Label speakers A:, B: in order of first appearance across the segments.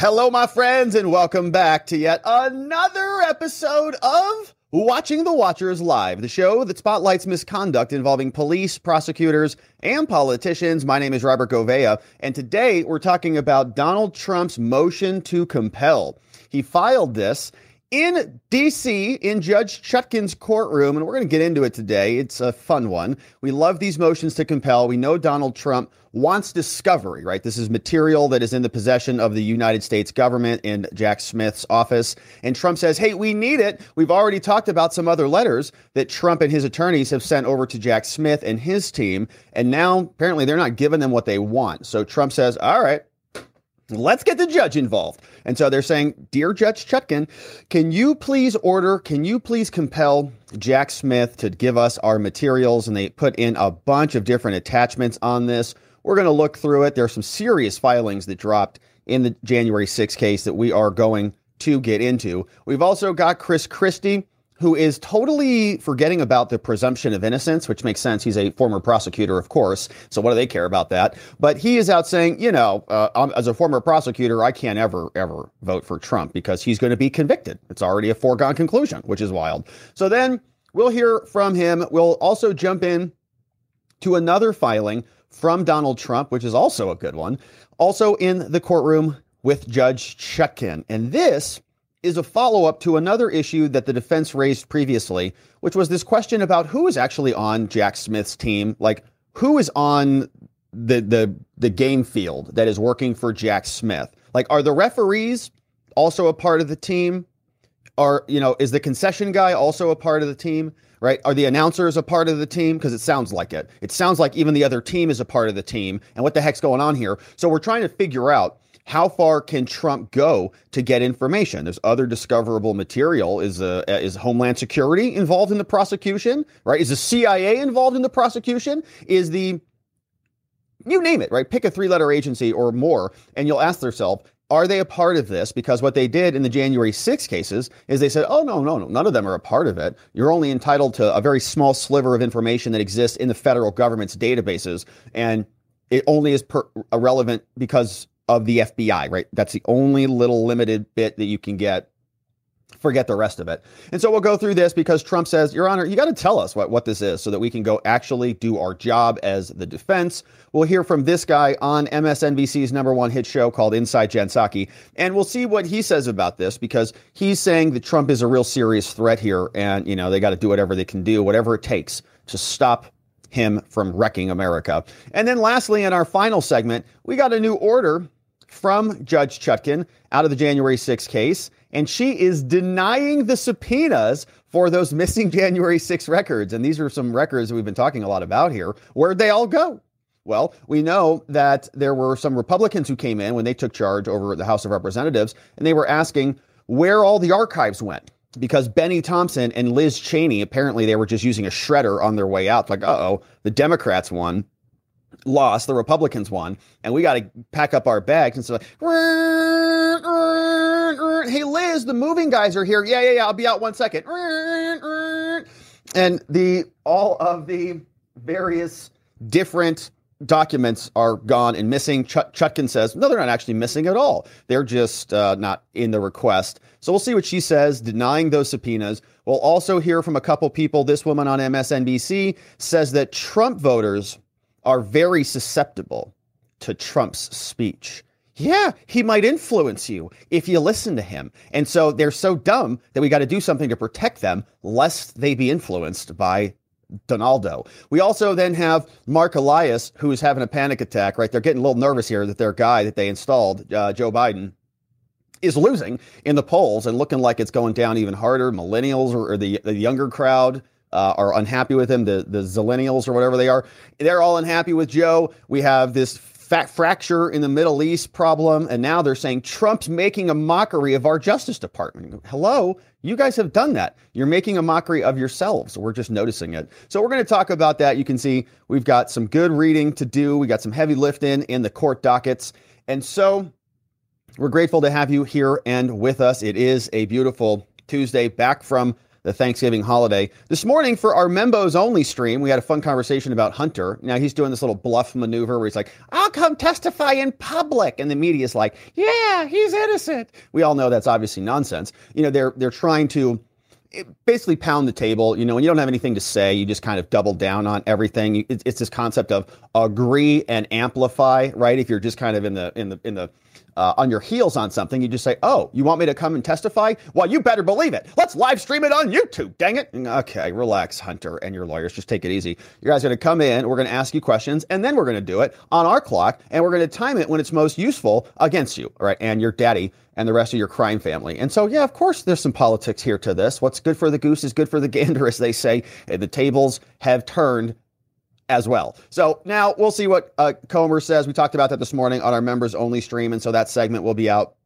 A: Hello, my friends, and welcome back to yet another episode of Watching the Watchers Live, the show that spotlights misconduct involving police, prosecutors, and politicians. My name is Robert Gouveia, and today we're talking about Donald Trump's motion to compel. He filed this in DC in Judge Chutkan's courtroom, and we're going to get into it today. It's a fun one. We love these motions to compel. We know Donald Trump wants discovery, right? This is material that is in the possession of the United States government in Jack Smith's office. And Trump says, hey, we need it. We've already talked about some other letters that Trump and his attorneys have sent over to Jack Smith and his team. And now apparently they're not giving them what they want. So Trump says, all right, Let's get the judge involved. And so they're saying, Dear Judge Chutkan, can you please order, can you please compel Jack Smith to give us our materials? And they put in a bunch of different attachments on this. We're going to look through it. There are some serious filings that dropped in the January 6 case that we are going to get into. We've also got Chris Christie who is totally forgetting about the presumption of innocence, which makes sense. He's a former prosecutor, of course. So what do they care about that? But he is out saying, you know, uh, as a former prosecutor, I can't ever, ever vote for Trump because he's going to be convicted. It's already a foregone conclusion, which is wild. So then we'll hear from him. We'll also jump in to another filing from Donald Trump, which is also a good one, also in the courtroom with Judge Chutkan. And this is a follow up to another issue that the defense raised previously, which was this question about who is actually on Jack Smith's team. Like, who is on the, the, the game field that is working for Jack Smith? Like, are the referees also a part of the team? Are, you know, is the concession guy also a part of the team? Right? Are the announcers a part of the team? Because it sounds like it. It sounds like even the other team is a part of the team. And what the heck's going on here? So we're trying to figure out how far can Trump go to get information? There's other discoverable material. Is uh, is Homeland Security involved in the prosecution? Right? Is the CIA involved in the prosecution? Is the you name it, right? Pick a three-letter agency or more, and you'll ask yourself, are they a part of this? Because what they did in the January 6 cases is they said, oh, no, no, no, none of them are a part of it. You're only entitled to a very small sliver of information that exists in the federal government's databases. And it only is per- relevant because of the FBI, right? That's the only little limited bit that you can get. Forget the rest of it. And so we'll go through this because Trump says, Your Honor, you got to tell us what, what this is so that we can go actually do our job as the defense. We'll hear from this guy on MSNBC's number one hit show called Inside Jen and we'll see what he says about this because he's saying that Trump is a real serious threat here and, you know, they got to do whatever they can do, whatever it takes to stop him from wrecking America. And then lastly, in our final segment, we got a new order from Judge Chutkan out of the January 6 case, and she is denying the subpoenas for those missing January 6 records. And these are some records that we've been talking a lot about here. Where'd they all go? Well, we know that there were some Republicans who came in when they took charge over the House of Representatives, and they were asking where all the archives went because Bennie Thompson and Liz Cheney apparently they were just using a shredder on their way out. Like, uh oh, the Democrats won lost, the Republicans won, and we got to pack up our bags and so like, hey Liz, the moving guys are here. Yeah, yeah, yeah. I'll be out one second. And the all of the various different documents are gone and missing. Ch- Chutkan says, no, they're not actually missing at all. They're just uh, not in the request. So we'll see what she says, denying those subpoenas. We'll also hear from a couple people. This woman on MSNBC says that Trump voters are very susceptible to Trump's speech. Yeah, he might influence you if you listen to him. And so they're so dumb that we got to do something to protect them lest they be influenced by Donaldo. We also then have Marc Elias, who is having a panic attack, right? They're getting a little nervous here that their guy that they installed, uh, Joe Biden, is losing in the polls and looking like it's going down even harder. Millennials or, or the, the younger crowd uh, are unhappy with him, the, the Zillennials or whatever they are. They're all unhappy with Joe. We have this fat fracture in the Middle East problem. And now they're saying Trump's making a mockery of our Justice Department. Hello? You guys have done that. You're making a mockery of yourselves. We're just noticing it. So we're going to talk about that. You can see we've got some good reading to do. We got some heavy lifting in the court dockets. And so we're grateful to have you here and with us. It is a beautiful Tuesday back from the Thanksgiving holiday. This morning for our members only stream, we had a fun conversation about Hunter. Now he's doing this little bluff maneuver where he's like, I'll come testify in public. And the media's like, yeah, he's innocent. We all know that's obviously nonsense. You know, they're, they're trying to eh, basically pound the table. You know, when you don't have anything to say, you just kind of double down on everything. It's, it's this concept of agree and amplify, right? If you're just kind of in the, in the, in the, uh, on your heels on something, you just say, "Oh, you want me to come and testify? Well, you better believe it. Let's live stream it on YouTube. Dang it!" Okay, relax, Hunter and your lawyers. Just take it easy. You guys are going to come in. We're going to ask you questions, and then we're going to do it on our clock, and we're going to time it when it's most useful against you, all right? And your daddy and the rest of your crime family. And so, yeah, of course, there's some politics here to this. What's good for the goose is good for the gander, as they say. And the tables have turned as well. So now we'll see what uh, Comer says. We talked about that this morning on our members only stream, and so that segment will be out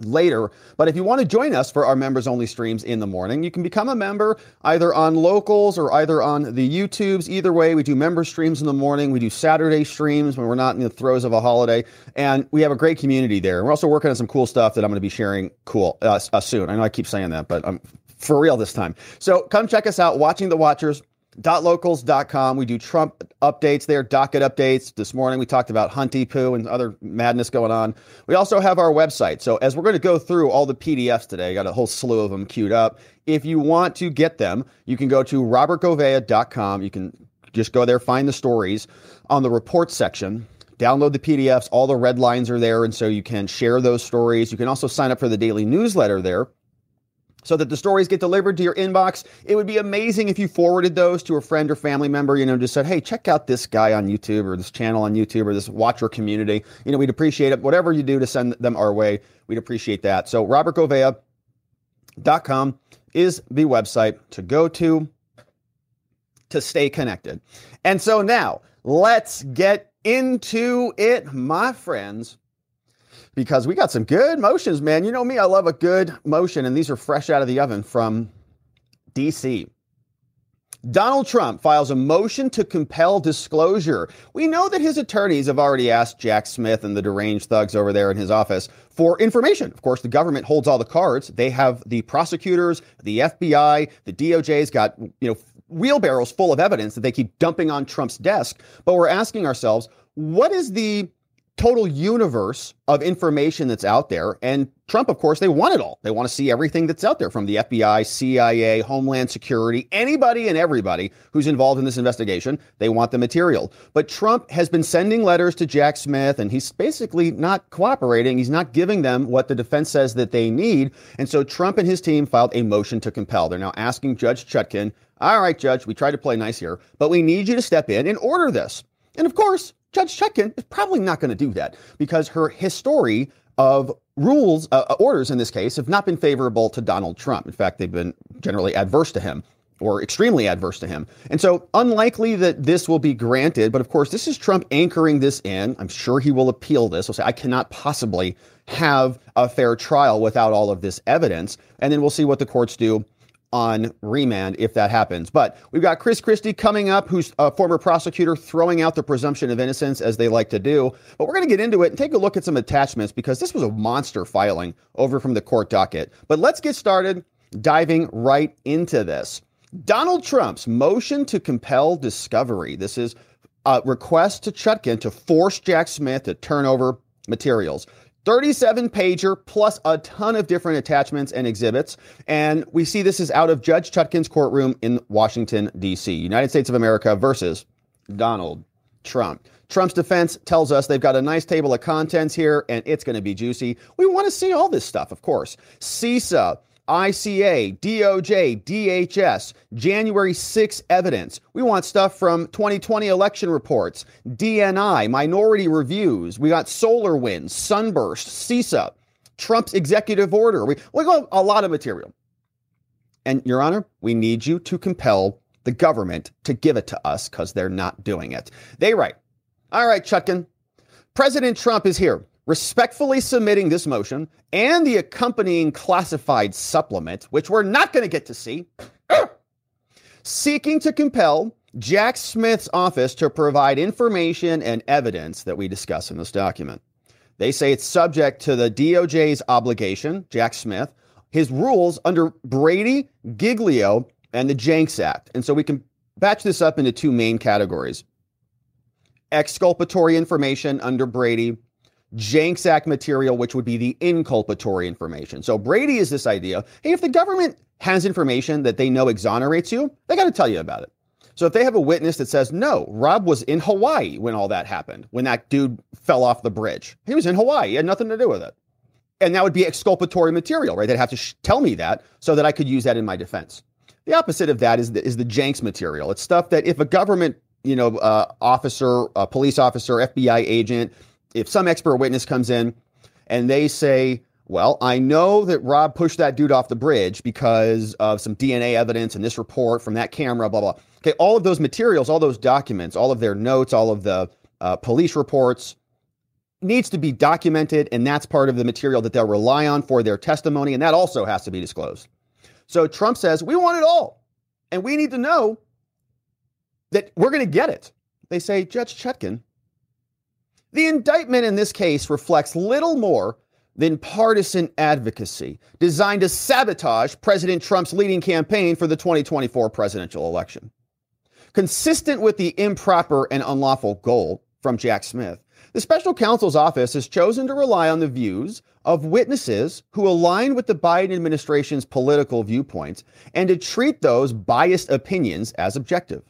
A: later. But if you want to join us for our members only streams in the morning, you can become a member either on locals or either on the YouTubes. Either way, we do member streams in the morning. We do Saturday streams when we're not in the throes of a holiday, and we have a great community there. We're also working on some cool stuff that I'm going to be sharing cool uh, uh, soon. I know I keep saying that, but I'm for real this time. So come check us out, Watching the Watchers Dot locals.com. We do Trump updates there, docket updates. This morning we talked about Hunty Poo and other madness going on. We also have our website. So as we're going to go through all the PDFs today, I got a whole slew of them queued up. If you want to get them, you can go to robertgouveia.com. You can just go there, find the stories on the reports section. Download the PDFs. All the red lines are there. And so you can share those stories. You can also sign up for the daily newsletter there so that the stories get delivered to your inbox. It would be amazing if you forwarded those to a friend or family member, you know, just said, hey, check out this guy on YouTube or this channel on YouTube or this watcher community. You know, we'd appreciate it. Whatever you do to send them our way, we'd appreciate that. So robertgouveia.com is the website to go to to stay connected. And so now let's get into it, my friends because we got some good motions, man. You know me, I love a good motion, and these are fresh out of the oven from DC. Donald Trump files a motion to compel disclosure. We know that his attorneys have already asked Jack Smith and the deranged thugs over there in his office for information. Of course, the government holds all the cards. They have the prosecutors, the FBI, the DOJ's got, you know, wheelbarrows full of evidence that they keep dumping on Trump's desk. But we're asking ourselves, what is the total universe of information that's out there. And Trump, of course, they want it all. They want to see everything that's out there from the FBI, CIA, Homeland Security, anybody and everybody who's involved in this investigation. They want the material. But Trump has been sending letters to Jack Smith, and he's basically not cooperating. He's not giving them what the defense says that they need. And so Trump and his team filed a motion to compel. They're now asking Judge Chutkan, all right, Judge, we tried to play nice here, but we need you to step in and order this. And of course, Judge Chutkan is probably not going to do that because her history of rules, uh, uh, orders in this case, have not been favorable to Donald Trump. In fact, they've been generally adverse to him or extremely adverse to him. And so, unlikely that this will be granted. But of course, this is Trump anchoring this in. I'm sure he will appeal this. He'll say, I cannot possibly have a fair trial without all of this evidence. And then we'll see what the courts do on remand if that happens. But we've got Chris Christie coming up, who's a former prosecutor, throwing out the presumption of innocence as they like to do. But we're going to get into it and take a look at some attachments because this was a monster filing over from the court docket. But let's get started diving right into this. Donald Trump's motion to compel discovery. This is a request to Chutkan to force Jack Smith to turn over materials. 37 pager plus a ton of different attachments and exhibits. And we see this is out of Judge Chutkan's courtroom in Washington, D.C., United States of America versus Donald Trump. Trump's defense tells us they've got a nice table of contents here and it's going to be juicy. We want to see all this stuff, of course. CISA ICA, DOJ, DHS, January 6 evidence. We want stuff from 2020 election reports, DNI, minority reviews. We got SolarWinds, Sunburst, CISA, Trump's executive order. We, we got a lot of material. And, Your Honor, we need you to compel the government to give it to us because they're not doing it. They write, All right, Chutkan, President Trump is here respectfully submitting this motion and the accompanying classified supplement, which we're not going to get to see, seeking to compel Jack Smith's office to provide information and evidence that we discuss in this document. They say it's subject to the DOJ's obligation, Jack Smith, his rules under Brady, Giglio, and the Jencks Act. And so we can batch this up into two main categories exculpatory information under Brady, Jencks Act material, which would be the inculpatory information. So Brady is this idea hey, if the government has information that they know exonerates you, they got to tell you about it. So if they have a witness that says, no, Rob was in Hawaii when all that happened, when that dude fell off the bridge, he was in Hawaii, he had nothing to do with it. And that would be exculpatory material, right? They'd have to sh- tell me that so that I could use that in my defense. The opposite of that is the, is the Jencks material. It's stuff that if a government, you know, uh, officer, a police officer, FBI agent, if some expert witness comes in and they say, well, I know that Rob pushed that dude off the bridge because of some DNA evidence and this report from that camera, blah, blah. Okay, all of those materials, all those documents, all of their notes, all of the uh, police reports needs to be documented, and that's part of the material that they'll rely on for their testimony, and that also has to be disclosed. So Trump says, we want it all, and we need to know that we're going to get it. They say, Judge Chutkan, the indictment in this case reflects little more than partisan advocacy designed to sabotage President Trump's leading campaign for the 2024 presidential election. Consistent with the improper and unlawful goal from Jack Smith, the special counsel's office has chosen to rely on the views of witnesses who align with the Biden administration's political viewpoints and to treat those biased opinions as objective.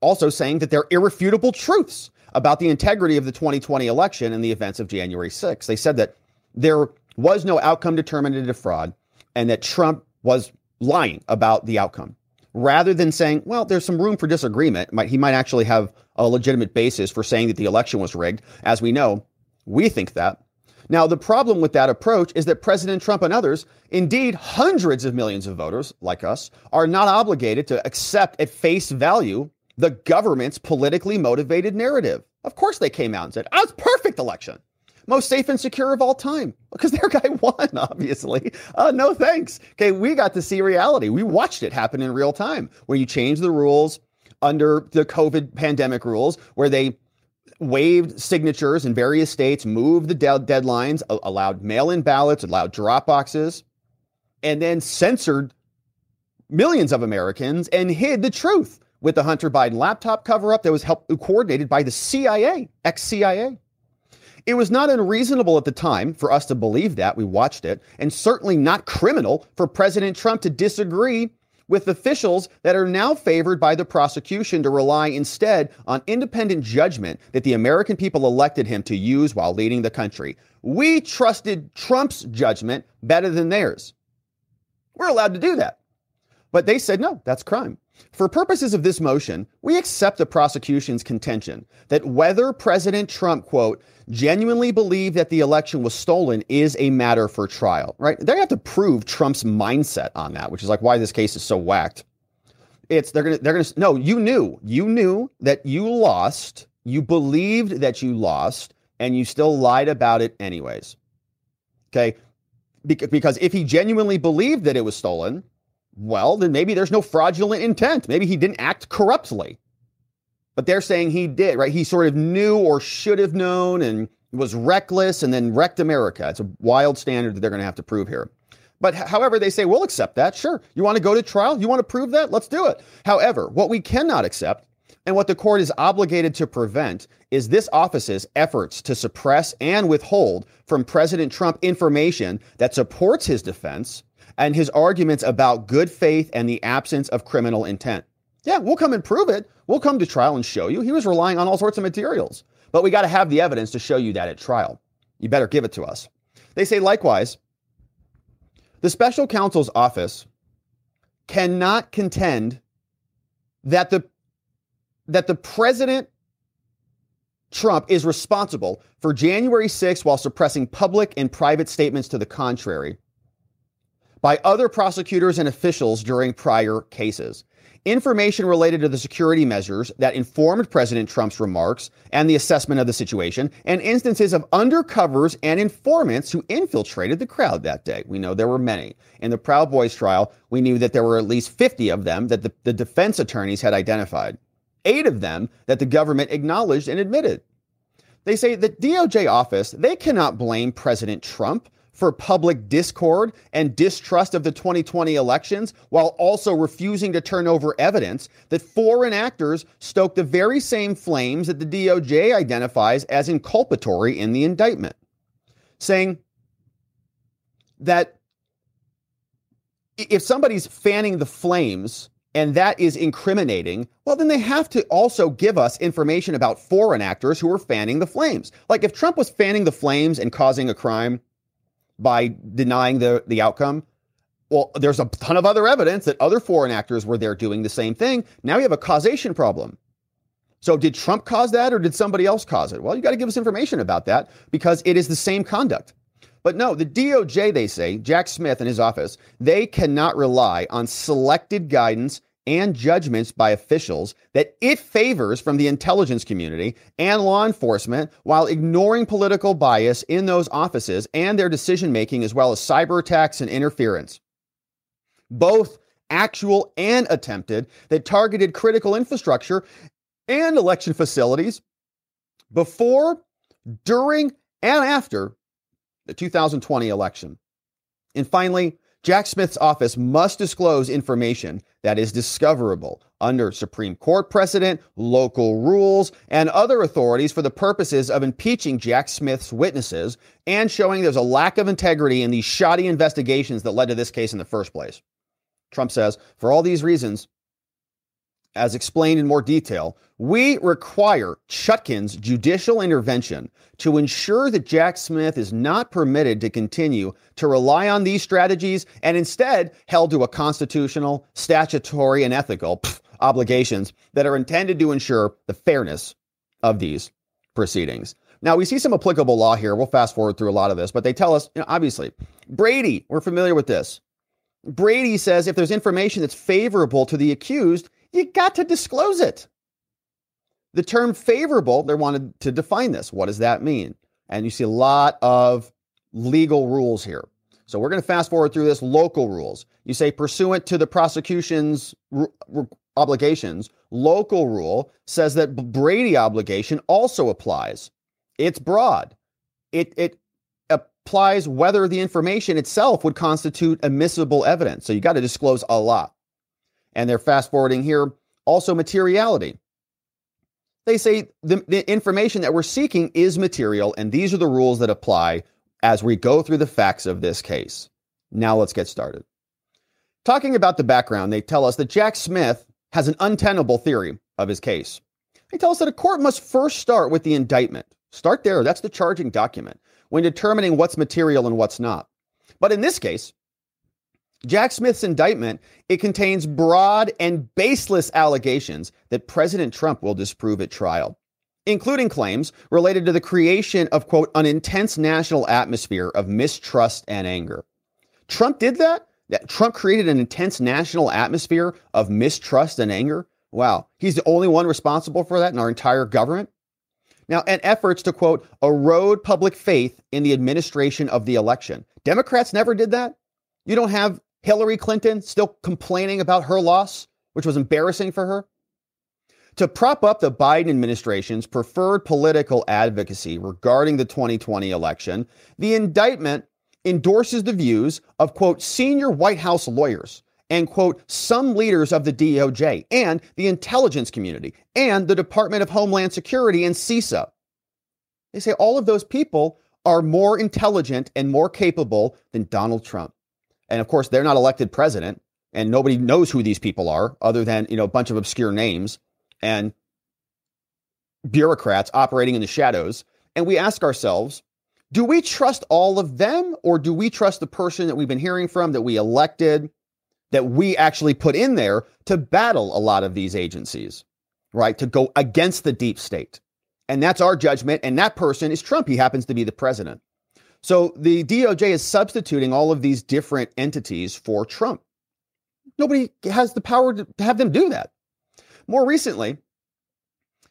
A: Also, saying that they're irrefutable truths about the integrity of the 2020 election and the events of January 6. They said that there was no outcome determinative fraud and that Trump was lying about the outcome. Rather than saying, well, there's some room for disagreement, he might actually have a legitimate basis for saying that the election was rigged. As we know, we think that. Now, the problem with that approach is that President Trump and others, indeed hundreds of millions of voters like us, are not obligated to accept at face value the government's politically motivated narrative. Of course, they came out and said, oh, it's perfect election. Most safe and secure of all time because their guy won, obviously. Uh, no thanks. Okay, we got to see reality. We watched it happen in real time where you change the rules under the COVID pandemic rules, where they waived signatures in various states, moved the de- deadlines, allowed mail in ballots, allowed drop boxes, and then censored millions of Americans and hid the truth with the Hunter Biden laptop cover up that was helped, coordinated by the CIA, ex CIA. It was not unreasonable at the time for us to believe that. We watched it, and certainly not criminal for President Trump to disagree with officials that are now favored by the prosecution to rely instead on independent judgment that the American people elected him to use while leading the country. We trusted Trump's judgment better than theirs. We're allowed to do that. But they said, no, that's crime. For purposes of this motion, we accept the prosecution's contention that whether President Trump, quote, genuinely believed that the election was stolen is a matter for trial, right? They have to prove Trump's mindset on that, which is like why this case is so whacked. It's they're gonna they're gonna no, you knew you knew that you lost, you believed that you lost, and you still lied about it anyways. Okay, because if he genuinely believed that it was stolen, well, then maybe there's no fraudulent intent. Maybe he didn't act corruptly. But they're saying he did, right? He sort of knew or should have known and was reckless and then wrecked America. It's a wild standard that they're going to have to prove here. But however, they say, we'll accept that. Sure. You want to go to trial? You want to prove that? Let's do it. However, what we cannot accept and what the court is obligated to prevent is this office's efforts to suppress and withhold from President Trump information that supports his defense and his arguments about good faith and the absence of criminal intent. Yeah, we'll come and prove it. We'll come to trial and show you. He was relying on all sorts of materials, but we got to have the evidence to show you that at trial. You better give it to us. They say likewise, the special counsel's office cannot contend that the that the president Trump is responsible for January 6th while suppressing public and private statements to the contrary by other prosecutors and officials during prior cases. Information related to the security measures that informed President Trump's remarks and the assessment of the situation, and instances of undercovers and informants who infiltrated the crowd that day. We know there were many. In the Proud Boys trial, we knew that there were at least 50 of them that the, the defense attorneys had identified, eight of them that the government acknowledged and admitted. They say the DOJ office, they cannot blame President Trump for public discord and distrust of the 2020 elections while also refusing to turn over evidence that foreign actors stoked the very same flames that the DOJ identifies as inculpatory in the indictment, saying that if somebody's fanning the flames and that is incriminating, well, then they have to also give us information about foreign actors who are fanning the flames. Like if Trump was fanning the flames and causing a crime by denying the, the outcome, well, there's a ton of other evidence that other foreign actors were there doing the same thing. Now you have a causation problem. So did Trump cause that or did somebody else cause it? Well, you got to give us information about that because it is the same conduct. But no, the DOJ, they say, Jack Smith and his office, they cannot rely on selected guidance and judgments by officials that it favors from the intelligence community and law enforcement while ignoring political bias in those offices and their decision making, as well as cyber attacks and interference. Both actual and attempted that targeted critical infrastructure and election facilities before, during, and after the 2020 election. And finally, Jack Smith's office must disclose information that is discoverable under Supreme Court precedent, local rules, and other authorities for the purposes of impeaching Jack Smith's witnesses and showing there's a lack of integrity in these shoddy investigations that led to this case in the first place. Trump says, for all these reasons, as explained in more detail, we require Chutkan's judicial intervention to ensure that Jack Smith is not permitted to continue to rely on these strategies and instead held to a constitutional, statutory, and ethical pff, obligations that are intended to ensure the fairness of these proceedings. Now, we see some applicable law here. We'll fast forward through a lot of this, but they tell us, you know, obviously, Brady, we're familiar with this. Brady says if there's information that's favorable to the accused, you got to disclose it. The term favorable, they wanted to define this. What does that mean? And you see a lot of legal rules here. So we're going to fast forward through this local rules. You say pursuant to the prosecution's r- r- obligations, local rule says that Brady obligation also applies. It's broad. It it applies whether the information itself would constitute admissible evidence. So you got to disclose a lot. And they're fast forwarding here also materiality. They say the, the information that we're seeking is material, and these are the rules that apply as we go through the facts of this case. Now let's get started. Talking about the background, they tell us that Jack Smith has an untenable theory of his case. They tell us that a court must first start with the indictment. Start there, that's the charging document, when determining what's material and what's not. But in this case, Jack Smith's indictment, it contains broad and baseless allegations that President Trump will disprove at trial, including claims related to the creation of, quote, an intense national atmosphere of mistrust and anger. Trump did that? That Trump created an intense national atmosphere of mistrust and anger? Wow, he's the only one responsible for that in our entire government? Now, and efforts to, quote, erode public faith in the administration of the election. Democrats never did that. You don't have Hillary Clinton still complaining about her loss, which was embarrassing for her. To prop up the Biden administration's preferred political advocacy regarding the 2020 election, the indictment endorses the views of, quote, senior White House lawyers and, quote, some leaders of the DOJ and the intelligence community and the Department of Homeland Security and CISA. They say all of those people are more intelligent and more capable than Donald Trump. And of course, they're not elected president, and nobody knows who these people are other than, you know, a bunch of obscure names and bureaucrats operating in the shadows. And we ask ourselves, do we trust all of them or do we trust the person that we've been hearing from that we elected, that we actually put in there to battle a lot of these agencies, right? To go against the deep state. And that's our judgment. And that person is Trump. He happens to be the president. So the DOJ is substituting all of these different entities for Trump. Nobody has the power to have them do that. More recently,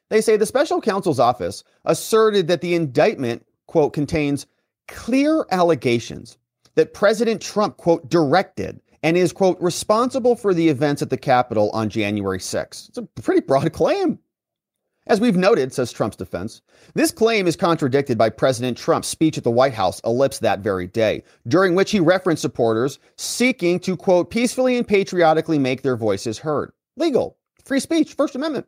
A: they say the special counsel's office asserted that the indictment, quote, contains clear allegations that President Trump, quote, directed and is, quote, responsible for the events at the Capitol on January 6th. It's a pretty broad claim. As we've noted, says Trump's defense, this claim is contradicted by President Trump's speech at the White House, ellipsed that very day, during which he referenced supporters seeking to, quote, peacefully and patriotically make their voices heard. Legal, free speech, First Amendment.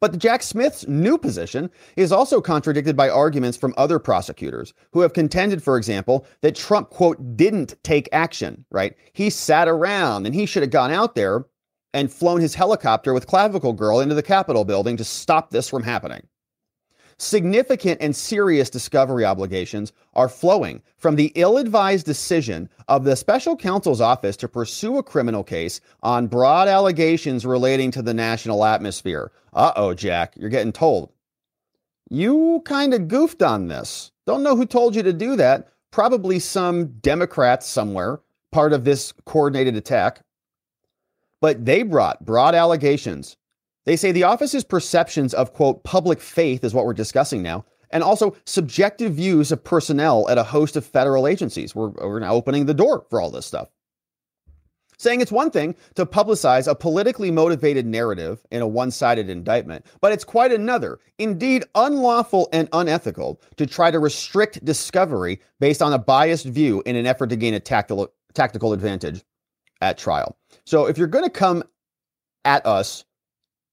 A: But the Jack Smith's new position is also contradicted by arguments from other prosecutors who have contended, for example, that Trump, quote, didn't take action, right? He sat around and he should have gone out there and flown his helicopter with Clavicle Girl into the Capitol building to stop this from happening. Significant and serious discovery obligations are flowing from the ill advised decision of the special counsel's office to pursue a criminal case on broad allegations relating to the national atmosphere. Uh oh, Jack, you're getting told. You kind of goofed on this. Don't know who told you to do that. Probably some Democrats somewhere, part of this coordinated attack. But they brought broad allegations they say the office's perceptions of, quote, public faith is what we're discussing now, and also subjective views of personnel at a host of federal agencies. We're, we're now opening the door for all this stuff. Saying it's one thing to publicize a politically motivated narrative in a one sided indictment, but it's quite another, indeed unlawful and unethical, to try to restrict discovery based on a biased view in an effort to gain a tactical, tactical advantage at trial. So if you're going to come at us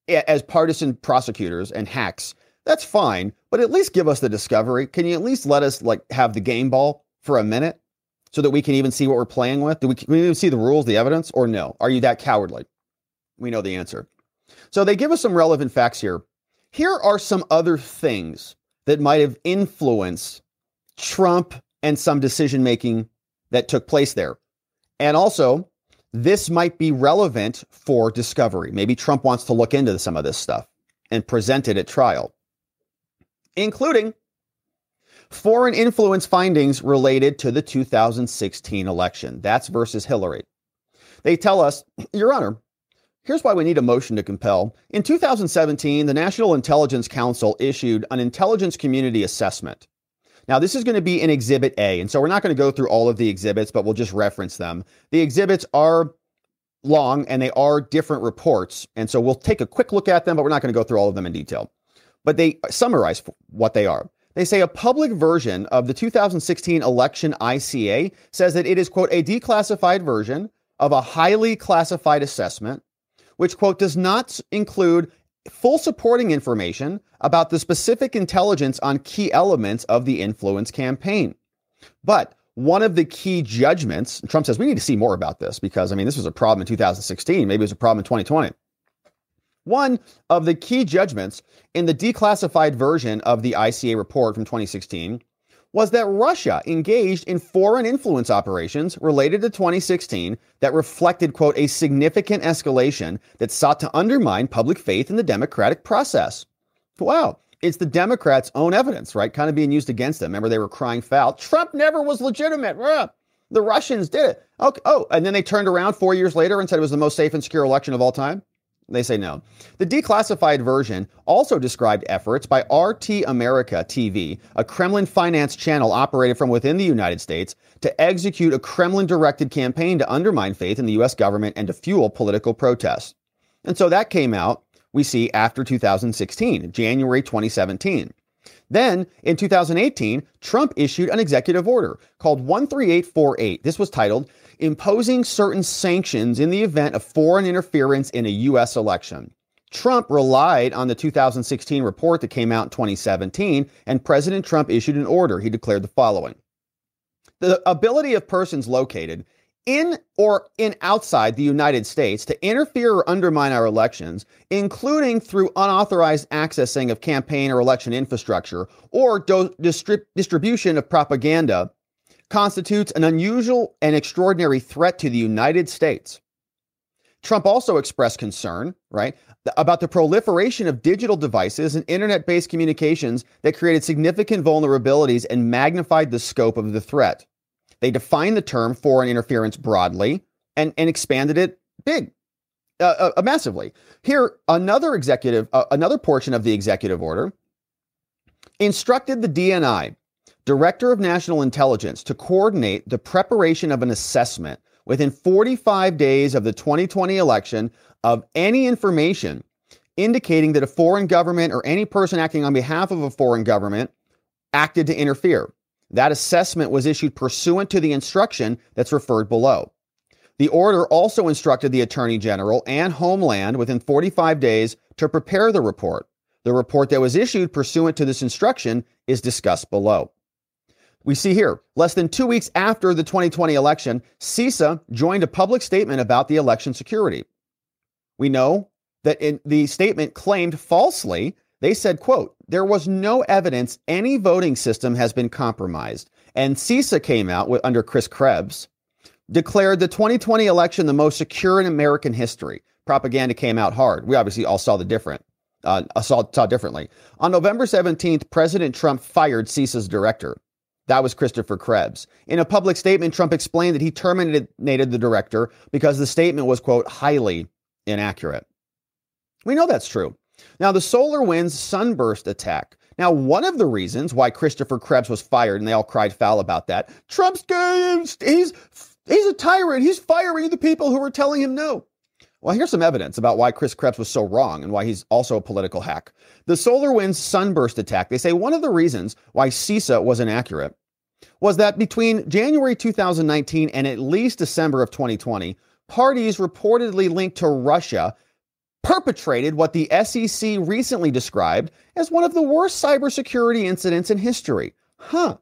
A: as partisan prosecutors and hacks, that's fine, but at least give us the discovery. Can you at least let us like have the game ball for a minute so that we can even see what we're playing with? Do we, can we even see the rules, the evidence, or no? Are you that cowardly? We know the answer. So they give us some relevant facts here. Here are some other things that might have influenced Trump and some decision making that took place there. And also, this might be relevant for discovery. Maybe Trump wants to look into some of this stuff and present it at trial, including foreign influence findings related to the 2016 election. That's versus Hillary. They tell us, Your Honor, here's why we need a motion to compel. In 2017, the National Intelligence Council issued an intelligence community assessment. Now, this is going to be in Exhibit A. And so we're not going to go through all of the exhibits, but we'll just reference them. The exhibits are long and they are different reports. And so we'll take a quick look at them, but we're not going to go through all of them in detail. But they summarize what they are. They say a public version of the 2016 election ICA says that it is, quote, a declassified version of a highly classified assessment, which, quote, does not include full supporting information about the specific intelligence on key elements of the influence campaign. But one of the key judgments, Trump says we need to see more about this because, I mean, this was a problem in 2016. Maybe it was a problem in 2020. One of the key judgments in the declassified version of the ICA report from 2016 was that Russia engaged in foreign influence operations related to 2016 that reflected, quote, a significant escalation that sought to undermine public faith in the democratic process. Wow. It's the Democrats' own evidence, right? Kind of being used against them. Remember, they were crying foul. Trump never was legitimate. The Russians did it. Okay. Oh, and then they turned around four years later and said it was the most safe and secure election of all time. They say no. The declassified version also described efforts by RT America TV, a Kremlin financed channel operated from within the United States, to execute a Kremlin directed campaign to undermine faith in the U.S. government and to fuel political protests. And so that came out, we see, after 2016, January 2017. Then in 2018, Trump issued an executive order called 13848. This was titled imposing certain sanctions in the event of foreign interference in a U.S. election. Trump relied on the 2016 report that came out in 2017, and President Trump issued an order. He declared the following The ability of persons located in or in outside the United States to interfere or undermine our elections, including through unauthorized accessing of campaign or election infrastructure or do- distrib- distribution of propaganda constitutes an unusual and extraordinary threat to the United States. Trump also expressed concern, right, about the proliferation of digital devices and internet based communications that created significant vulnerabilities and magnified the scope of the threat. They defined the term foreign interference broadly and, and expanded it big, uh, uh, massively. Here, another executive, uh, another portion of the executive order instructed the DNI Director of National Intelligence to coordinate the preparation of an assessment within 45 days of the 2020 election of any information indicating that a foreign government or any person acting on behalf of a foreign government acted to interfere. That assessment was issued pursuant to the instruction that's referred below. The order also instructed the Attorney General and Homeland within 45 days to prepare the report. The report that was issued pursuant to this instruction is discussed below. We see here, less than two weeks after the 2020 election, CISA joined a public statement about the election security. We know that in the statement claimed falsely, they said, quote, there was no evidence any voting system has been compromised. And CISA came out with, under Chris Krebs, declared the 2020 election the most secure in American history. Propaganda came out hard. We obviously all saw the different, uh, saw, saw differently. On November 17th, President Trump fired CISA's director. That was Christopher Krebs. In a public statement, Trump explained that he terminated the director because the statement was, quote, highly inaccurate. We know that's true. Now, the SolarWinds sunburst attack. Now, one of the reasons why Christopher Krebs was fired, and they all cried foul about that, Trump's he's he's a tyrant. He's firing the people who were telling him no. Well, here's some evidence about why Chris Krebs was so wrong and why he's also a political hack. The SolarWinds sunburst attack, they say one of the reasons why CISA was inaccurate was that between January 2019 and at least December of 2020, parties reportedly linked to Russia perpetrated what the SEC recently described as one of the worst cybersecurity incidents in history. Huh.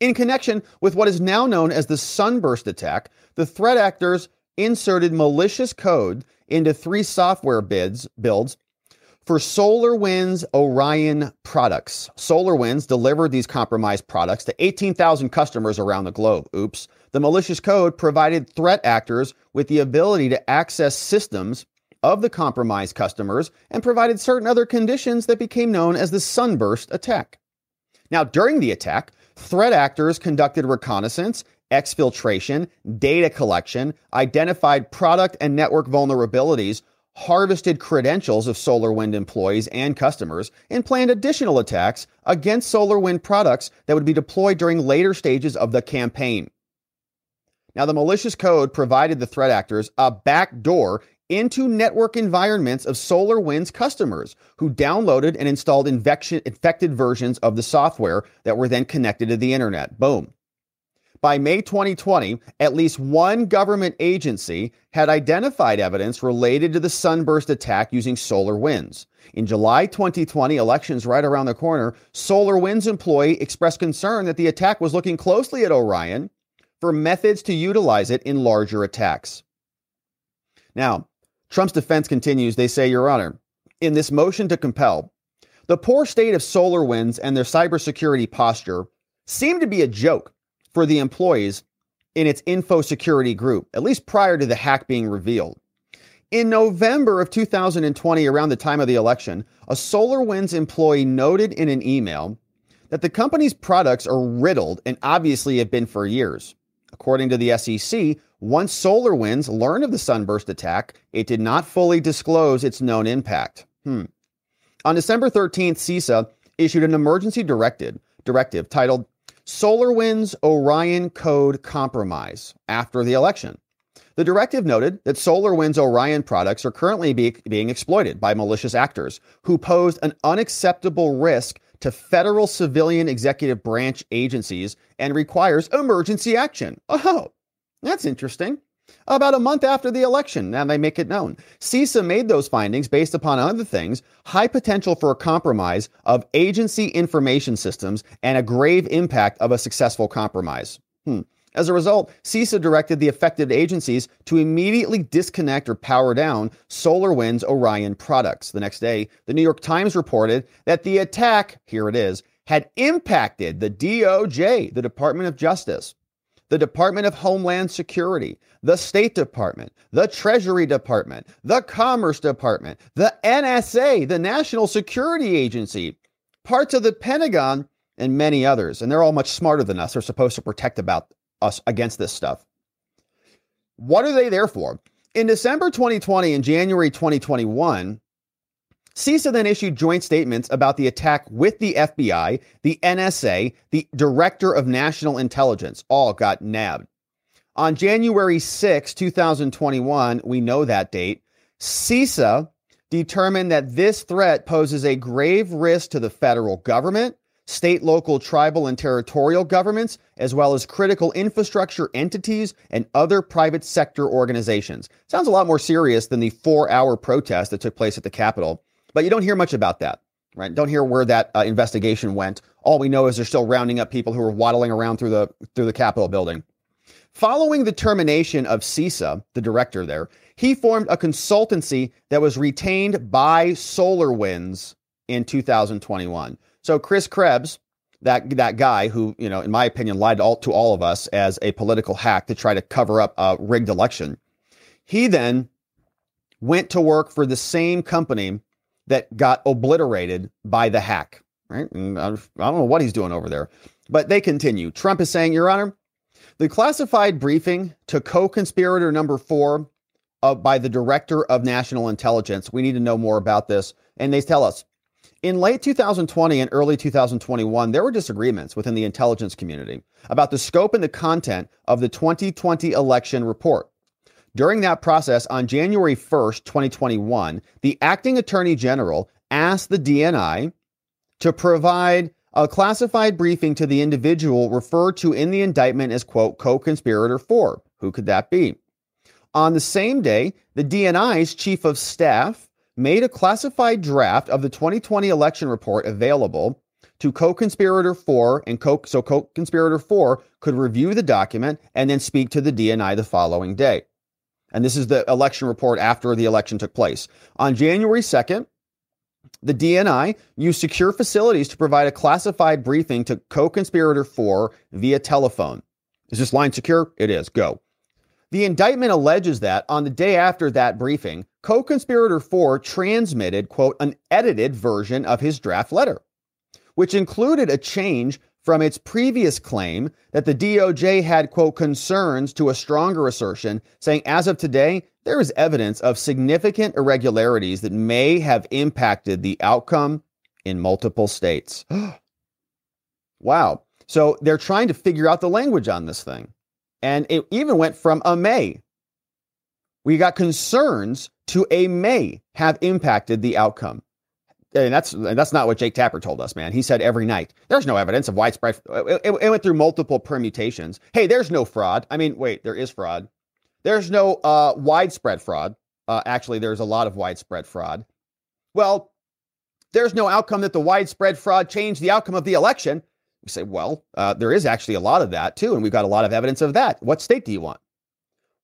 A: In connection with what is now known as the Sunburst attack, the threat actors inserted malicious code into three software bids, builds for SolarWinds Orion products. SolarWinds delivered these compromised products to 18,000 customers around the globe. Oops. The malicious code provided threat actors with the ability to access systems of the compromised customers and provided certain other conditions that became known as the Sunburst attack. Now, during the attack, threat actors conducted reconnaissance, exfiltration, data collection, identified product and network vulnerabilities, harvested credentials of SolarWind employees and customers, and planned additional attacks against SolarWind products that would be deployed during later stages of the campaign. Now, the malicious code provided the threat actors a backdoor into network environments of SolarWinds customers who downloaded and installed infected versions of the software that were then connected to the internet. Boom. By May 2020, at least one government agency had identified evidence related to the sunburst attack using SolarWinds. In July 2020, elections right around the corner, SolarWinds employee expressed concern that the attack was looking closely at Orion for methods to utilize it in larger attacks. Now, Trump's defense continues. They say, Your Honor, in this motion to compel, the poor state of SolarWinds and their cybersecurity posture seem to be a joke for the employees in its info security group, at least prior to the hack being revealed. In November of 2020, around the time of the election, a SolarWinds employee noted in an email that the company's products are riddled and obviously have been for years. According to the SEC, once SolarWinds learned of the sunburst attack, it did not fully disclose its known impact. Hmm. On December 13th, CISA issued an emergency directive, directive titled SolarWinds Orion Code Compromise after the election. The directive noted that SolarWinds Orion products are currently be, being exploited by malicious actors who posed an unacceptable risk to federal civilian executive branch agencies and requires emergency action. Oh, that's interesting. About a month after the election, now they make it known. CISA made those findings based upon other things, high potential for a compromise of agency information systems and a grave impact of a successful compromise. Hmm. As a result, CISA directed the affected agencies to immediately disconnect or power down SolarWinds Orion products. The next day, the New York Times reported that the attack, here it is, had impacted the DOJ, the Department of Justice, the Department of Homeland Security, the State Department, the Treasury Department, the Commerce Department, the NSA, the National Security Agency, parts of the Pentagon, and many others. And they're all much smarter than us. They're supposed to protect about us against this stuff. What are they there for? In December 2020 and January 2021, CISA then issued joint statements about the attack with the FBI, the NSA, the Director of National Intelligence, all got nabbed. On January 6, 2021, we know that date, CISA determined that this threat poses a grave risk to the federal government, state, local, tribal, and territorial governments, as well as critical infrastructure entities and other private sector organizations. Sounds a lot more serious than the four hour protest that took place at the Capitol, but you don't hear much about that. Right? Don't hear where that uh, investigation went. All we know is they're still rounding up people who are waddling around through the through the Capitol building. Following the termination of CISA, the director there, he formed a consultancy that was retained by SolarWinds in 2021. So Chris Krebs, that that guy who, you know, in my opinion, lied to all, to all of us as a political hack to try to cover up a rigged election. He then went to work for the same company that got obliterated by the hack. Right? I don't know what he's doing over there, but they continue. Trump is saying, Your Honor, the classified briefing to co-conspirator number four uh, by the director of national intelligence. We need to know more about this, and they tell us in late 2020 and early 2021, there were disagreements within the intelligence community about the scope and the content of the 2020 election report. During that process, on January 1st, 2021, the acting attorney general asked the DNI to provide a classified briefing to the individual referred to in the indictment as, quote, co conspirator four. Who could that be? On the same day, the DNI's chief of staff made a classified draft of the 2020 election report available to co-conspirator 4 and co- so co-conspirator 4 could review the document and then speak to the DNI the following day. And this is the election report after the election took place. On January 2nd, the DNI used secure facilities to provide a classified briefing to co-conspirator 4 via telephone. Is this line secure? It is. Go. The indictment alleges that on the day after that briefing, co conspirator 4 transmitted, quote, an edited version of his draft letter, which included a change from its previous claim that the DOJ had, quote, concerns to a stronger assertion, saying, as of today, there is evidence of significant irregularities that may have impacted the outcome in multiple states. wow. So they're trying to figure out the language on this thing. And it even went from a may. We got concerns to a may have impacted the outcome. And that's that's not what Jake Tapper told us, man. He said every night there's no evidence of widespread. It, it, went through multiple permutations. Hey, there's no fraud. I mean, wait, there is fraud. There's no uh, widespread fraud. Uh, actually, there's a lot of widespread fraud. Well, there's no outcome that the widespread fraud changed the outcome of the election. We say, well, uh, there is actually a lot of that too, and we've got a lot of evidence of that. What state do you want?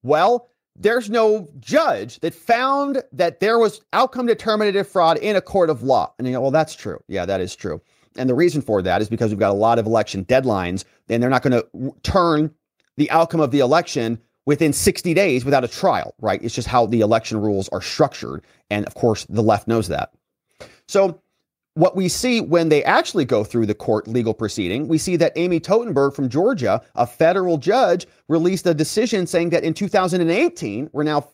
A: Well, there's no judge that found that there was outcome determinative fraud in a court of law. And you know, well, that's true. Yeah, that is true. And the reason for that is because we've got a lot of election deadlines, and they're not going to turn the outcome of the election within 60 days without a trial, right? It's just how the election rules are structured. And of course, the left knows that. So what we see when they actually go through the court legal proceeding, we see that Amy Totenberg from Georgia, a federal judge, released a decision saying that in 2018, we're now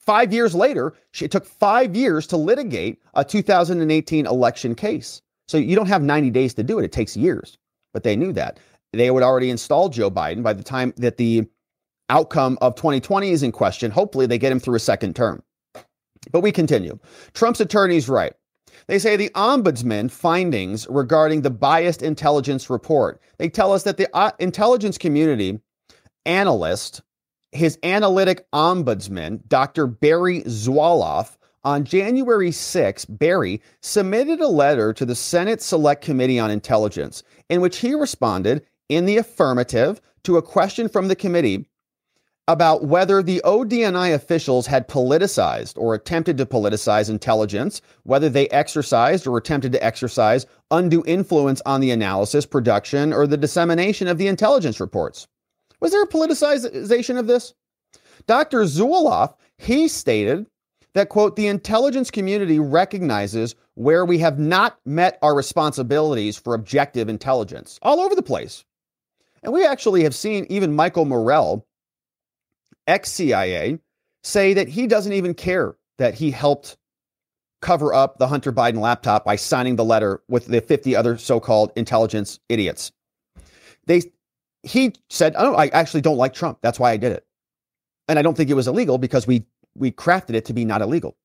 A: five years later, it took five years to litigate a 2018 election case. So you don't have 90 days to do it, it takes years. But they knew that. They would already install Joe Biden by the time that the outcome of 2020 is in question. Hopefully, they get him through a second term. But we continue. Trump's attorney's right. They say the ombudsman findings regarding the biased intelligence report. They tell us that the uh, intelligence community analyst, his analytic ombudsman, Dr. Barry Zulauf, on January 6, Barry submitted a letter to the Senate Select Committee on Intelligence in which he responded in the affirmative to a question from the committee about whether the ODNI officials had politicized or attempted to politicize intelligence, whether they exercised or attempted to exercise undue influence on the analysis, production, or the dissemination of the intelligence reports. Was there a politicization of this? Dr. Zulauf, he stated that, quote, the intelligence community recognizes where we have not met our responsibilities for objective intelligence all over the place. And we actually have seen even Michael Morell, ex CIA, say that he doesn't even care that he helped cover up the Hunter Biden laptop by signing the letter with the 50 other so called intelligence idiots. They, he said, Oh, I actually don't like Trump. That's why I did it. And I don't think it was illegal because we, we crafted it to be not illegal.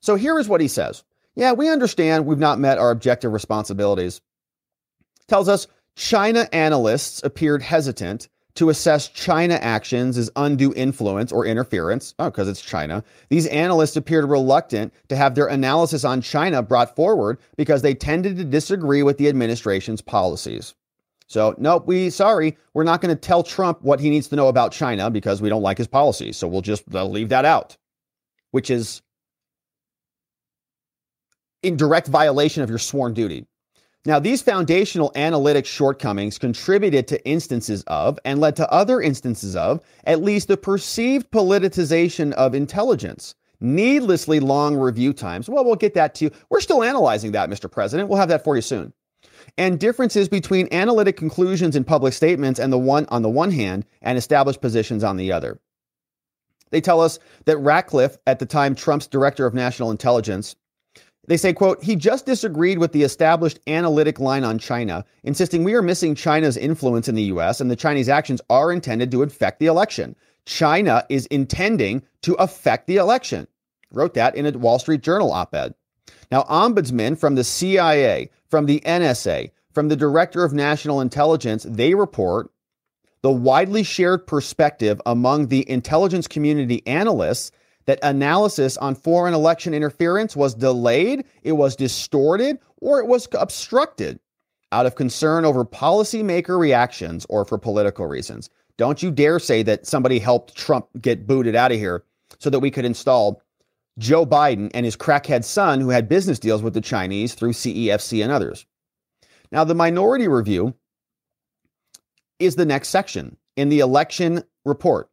A: So here is what he says. Yeah, we understand we've not met our objective responsibilities. Tells us China analysts appeared hesitant to assess China actions as undue influence or interference, oh, because it's China. These analysts appeared reluctant to have their analysis on China brought forward because they tended to disagree with the administration's policies. So, nope, we sorry, we're not going to tell Trump what he needs to know about China because we don't like his policies. So we'll just leave that out, which is in direct violation of your sworn duty. Now, these foundational analytic shortcomings contributed to instances of and led to other instances of at least the perceived politicization of intelligence. Needlessly long review times. Well, we'll get that to you. We're still analyzing that, Mr. President. We'll have that for you soon. And differences between analytic conclusions in public statements and the one on the one hand and established positions on the other. They tell us that Ratcliffe, at the time Trump's director of national intelligence, they say, quote, he just disagreed with the established analytic line on China, insisting we are missing China's influence in the US and the Chinese actions are intended to affect the election. China is intending to affect the election. Wrote that in a Wall Street Journal op ed. Now, ombudsmen from the CIA, from the NSA, from the Director of National Intelligence, they report the widely shared perspective among the intelligence community analysts that analysis on foreign election interference was delayed, it was distorted, or it was obstructed out of concern over policymaker reactions or for political reasons. Don't you dare say that somebody helped Trump get booted out of here so that we could install Joe Biden and his crackhead son who had business deals with the Chinese through CEFC and others. Now, the minority review is the next section in the election report.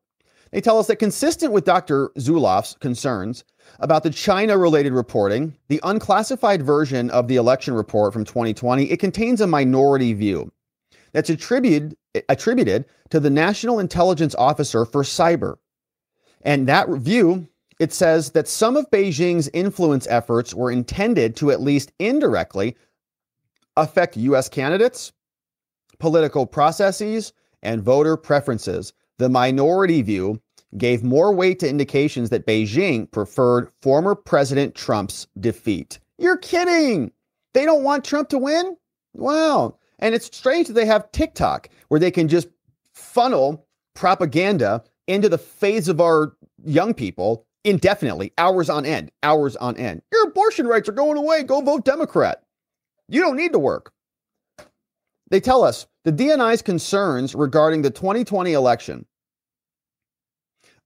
A: They tell us that consistent with Dr. Zulauf's concerns about the China related reporting, the unclassified version of the election report from 2020, it contains a minority view that's attributed, attributed to the National Intelligence Officer for Cyber. And that view, it says that some of Beijing's influence efforts were intended to at least indirectly affect US candidates, political processes, and voter preferences the minority view gave more weight to indications that Beijing preferred former President Trump's defeat. You're kidding. They don't want Trump to win? Wow. And it's strange that they have TikTok where they can just funnel propaganda into the face of our young people indefinitely, hours on end, hours on end. Your abortion rights are going away. Go vote Democrat. You don't need to work. They tell us the DNI's concerns regarding the 2020 election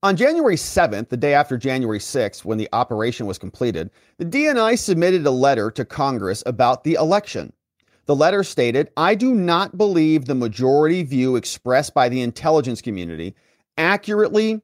A: on January 7th, the day after January 6th, when the operation was completed, the DNI submitted a letter to Congress about the election. The letter stated, I do not believe the majority view expressed by the intelligence community accurately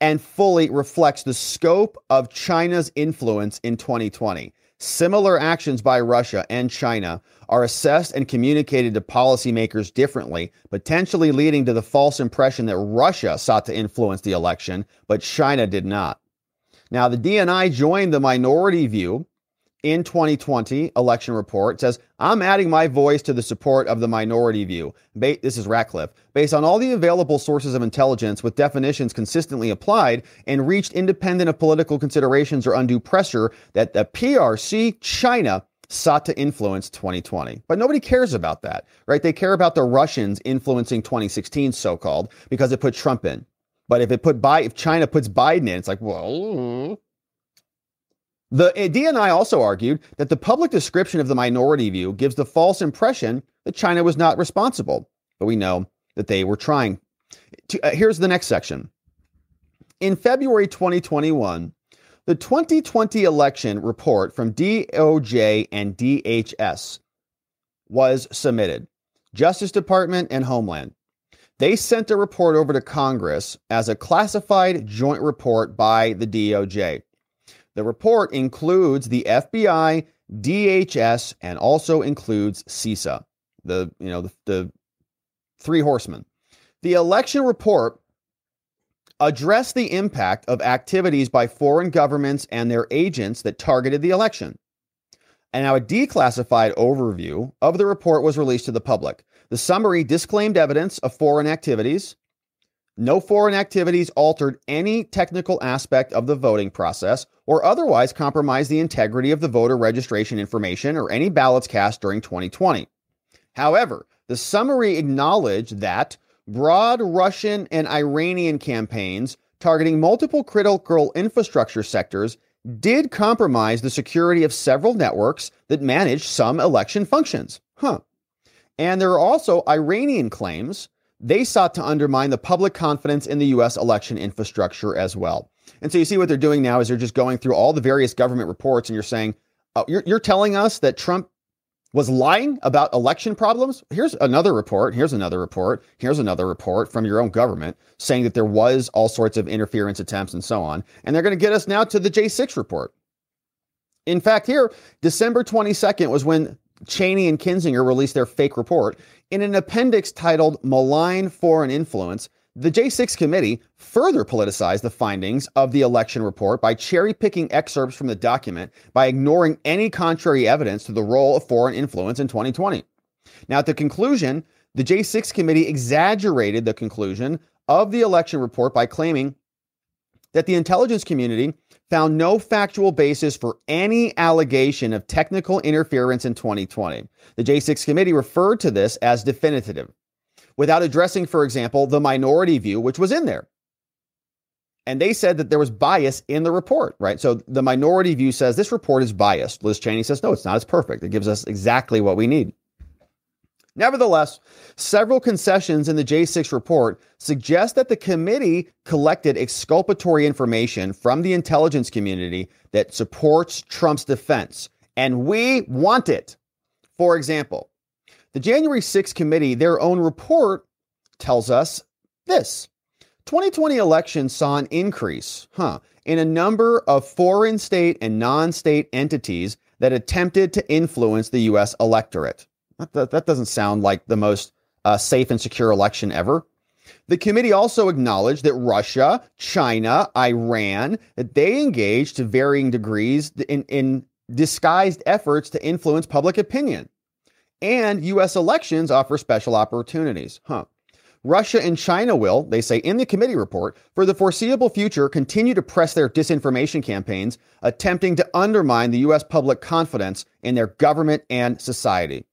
A: and fully reflects the scope of China's influence in 2020. Similar actions by Russia and China are assessed and communicated to policymakers differently, potentially leading to the false impression that Russia sought to influence the election, but China did not. Now, the DNI joined the minority view in 2020 election report says i'm adding my voice to the support of the minority view. Ba- this is ratcliffe. Based on all the available sources of intelligence with definitions consistently applied and reached independent of political considerations or undue pressure that the prc china sought to influence 2020 but nobody cares about that right? They care about the russians influencing 2016 so-called because it put trump in. But if it put Bi- if china puts biden in it's like well the eh, DNI also argued that the public description of the minority view gives the false impression that China was not responsible, but we know that they were trying. To, uh, here's the next section. In February 2021, the 2020 election report from DOJ and DHS was submitted. Justice Department and Homeland. They sent a report over to Congress as a classified joint report by the DOJ. The report includes the FBI, DHS, and also includes CISA, the you know the, the three horsemen. The election report addressed the impact of activities by foreign governments and their agents that targeted the election. And now a declassified overview of the report was released to the public. The summary disclaimed evidence of foreign activities, no foreign activities altered any technical aspect of the voting process or otherwise compromised the integrity of the voter registration information or any ballots cast during 2020. However, the summary acknowledged that broad Russian and Iranian campaigns targeting multiple critical infrastructure sectors did compromise the security of several networks that manage some election functions. Huh. And there are also Iranian claims they sought to undermine the public confidence in the US election infrastructure as well. And so you see what they're doing now is they're just going through all the various government reports and you're saying, oh, you're, you're telling us that Trump was lying about election problems. Here's another report. Here's another report. Here's another report from your own government saying that there was all sorts of interference attempts and so on. And they're going to get us now to the J6 report. In fact, here, December 22nd was when Cheney and Kinzinger released their fake report. In an appendix titled Malign Foreign Influence, the J6 committee further politicized the findings of the election report by cherry picking excerpts from the document by ignoring any contrary evidence to the role of foreign influence in 2020. Now, at the conclusion, the J6 committee exaggerated the conclusion of the election report by claiming that the intelligence community found no factual basis for any allegation of technical interference in 2020. The J6 committee referred to this as definitive without addressing, for example, the minority view, which was in there. And they said that there was bias in the report, right? So the minority view says this report is biased. Liz Cheney says, no, it's not. It's perfect. It gives us exactly what we need. Nevertheless, several concessions in the J6 report suggest that the committee collected exculpatory information from the intelligence community that supports Trump's defense, and we want it. For example, the January 6th committee, their own report tells us this 2020 election saw an increase, huh, in a number of foreign state and non state entities that attempted to influence the U.S. electorate. That, that doesn't sound like the most uh, safe and secure election ever. The committee also acknowledged that Russia, China, Iran, that they engaged to varying degrees in, in disguised efforts to influence public opinion. And US elections offer special opportunities. Huh. Russia and China will, they say in the committee report, for the foreseeable future continue to press their disinformation campaigns, attempting to undermine the US public confidence in their government and society.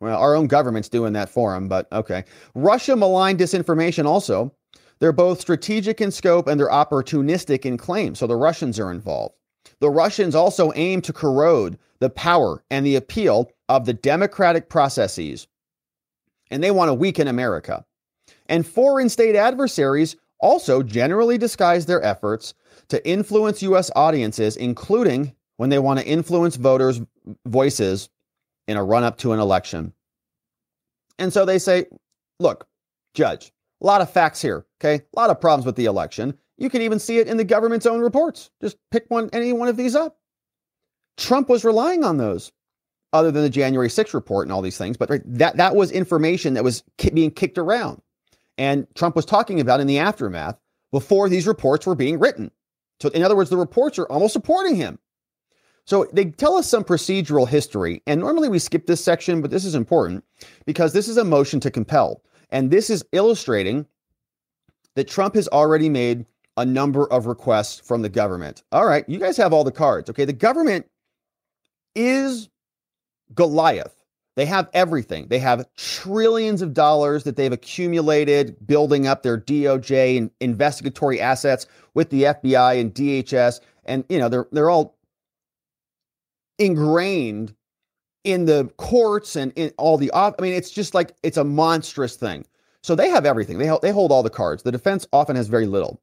A: Well, our own government's doing that for them, but okay. Russia maligned disinformation also. They're both strategic in scope and they're opportunistic in claim, so the Russians are involved. The Russians also aim to corrode the power and the appeal of the democratic processes, and they want to weaken America. And foreign state adversaries also generally disguise their efforts to influence U.S. audiences, including when they want to influence voters' voices in a run up to an election. And so they say, look, judge, a lot of facts here, okay? A lot of problems with the election. You can even see it in the government's own reports. Just pick one, any one of these up. Trump was relying on those, other than the January 6th report and all these things. But that that was information that was being kicked around, and Trump was talking about in the aftermath before these reports were being written. So, in other words, the reports are almost supporting him. So they tell us some procedural history, and normally we skip this section, but this is important because this is a motion to compel, and this is illustrating that Trump has already made a number of requests from the government. All right, you guys have all the cards. Okay, the government is Goliath. They have everything. They have trillions of dollars that they've accumulated building up their DOJ and investigatory assets with the FBI and DHS. And, you know, they're, they're all ingrained in the courts and in all the, I mean, it's just like, it's a monstrous thing. So they have everything. They, they hold all the cards. The defense often has very little.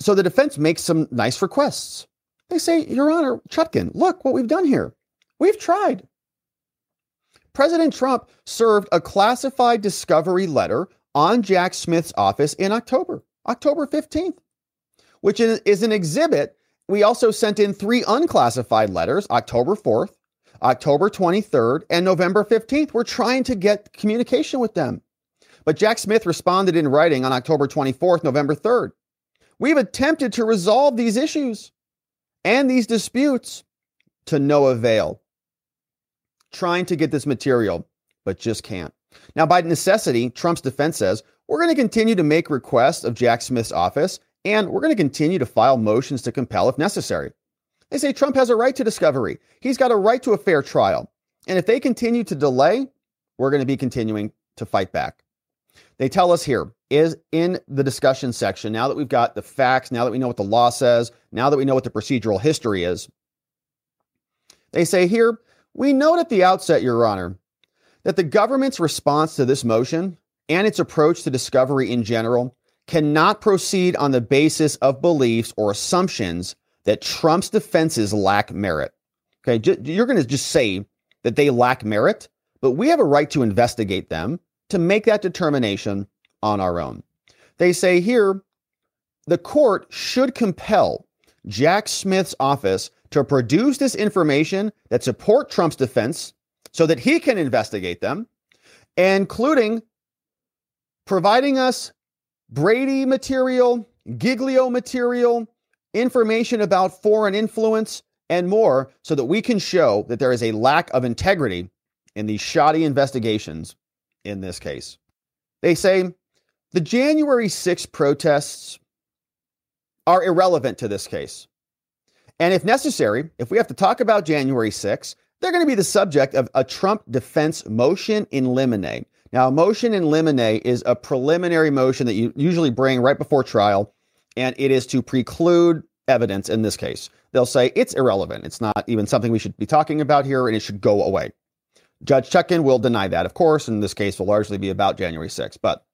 A: So the defense makes some nice requests. They say, Your Honor, Chutkan, look what we've done here. We've tried. President Trump served a classified discovery letter on Jack Smith's office in October, October 15th, which is an exhibit. We also sent in three unclassified letters, October 4th, October 23rd, and November 15th. We're trying to get communication with them. But Jack Smith responded in writing on October 24th, November 3rd. We've attempted to resolve these issues and these disputes to no avail. Trying to get this material, but just can't. Now, by necessity, Trump's defense says we're going to continue to make requests of Jack Smith's office, and we're going to continue to file motions to compel if necessary. They say Trump has a right to discovery. He's got a right to a fair trial. And if they continue to delay, we're going to be continuing to fight back. They tell us here is in the discussion section, now that we've got the facts, now that we know what the law says, now that we know what the procedural history is, they say here, we note at the outset, Your Honor, that the government's response to this motion and its approach to discovery in general cannot proceed on the basis of beliefs or assumptions that Trump's defenses lack merit. Okay, you're going to just say that they lack merit, but we have a right to investigate them to make that determination on our own. They say here the court should compel Jack Smith's office to produce this information that support Trump's defense so that he can investigate them, including providing us Brady material, Giglio material, information about foreign influence, and more so that we can show that there is a lack of integrity in these shoddy investigations in this case. They say the January 6 protests are irrelevant to this case. And if necessary, if we have to talk about January 6, they're going to be the subject of a Trump defense motion in limine. Now, a motion in limine is a preliminary motion that you usually bring right before trial, and it is to preclude evidence in this case. They'll say it's irrelevant. It's not even something we should be talking about here, and it should go away. Judge Chutkan will deny that, of course, and this case will largely be about January 6th, but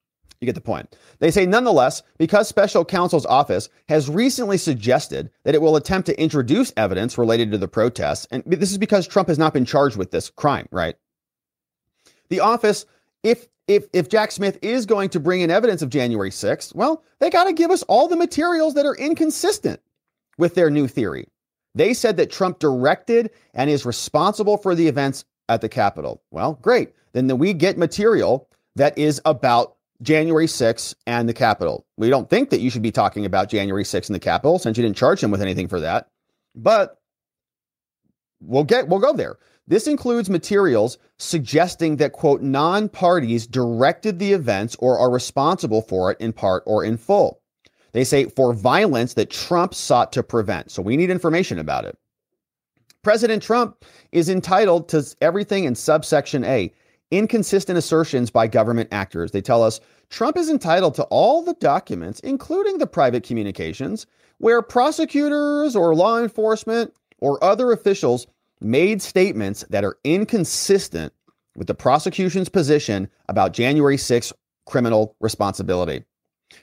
A: you get the point. They say, nonetheless, because special counsel's office has recently suggested that it will attempt to introduce evidence related to the protests, and this is because Trump has not been charged with this crime, right? The office, if if if Jack Smith is going to bring in evidence of January 6th, well, they got to give us all the materials that are inconsistent with their new theory. They said that Trump directed and is responsible for the events at the Capitol. Well, great. Then we get material that is about January 6th and the Capitol. We don't think that you should be talking about January 6th and the Capitol since you didn't charge him with anything for that. But we'll get we'll go there. This includes materials suggesting that quote non-parties directed the events or are responsible for it in part or in full. They say for violence that Trump sought to prevent. So we need information about it. President Trump is entitled to everything in subsection A inconsistent assertions by government actors. They tell us Trump is entitled to all the documents, including the private communications, where prosecutors or law enforcement or other officials made statements that are inconsistent with the prosecution's position about January 6 criminal responsibility.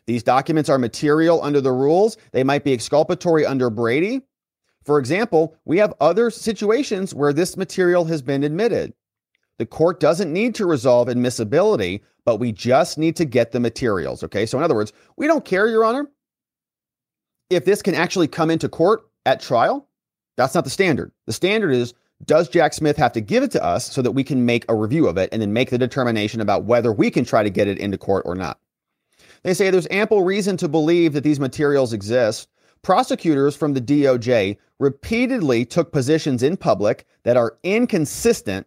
A: These documents are material under the rules. They might be exculpatory under Brady. For example, we have other situations where this material has been admitted. The court doesn't need to resolve admissibility, but we just need to get the materials. Okay. So, in other words, we don't care, Your Honor, if this can actually come into court at trial. That's not the standard. The standard is does Jack Smith have to give it to us so that we can make a review of it and then make the determination about whether we can try to get it into court or not? They say there's ample reason to believe that these materials exist. Prosecutors from the DOJ repeatedly took positions in public that are inconsistent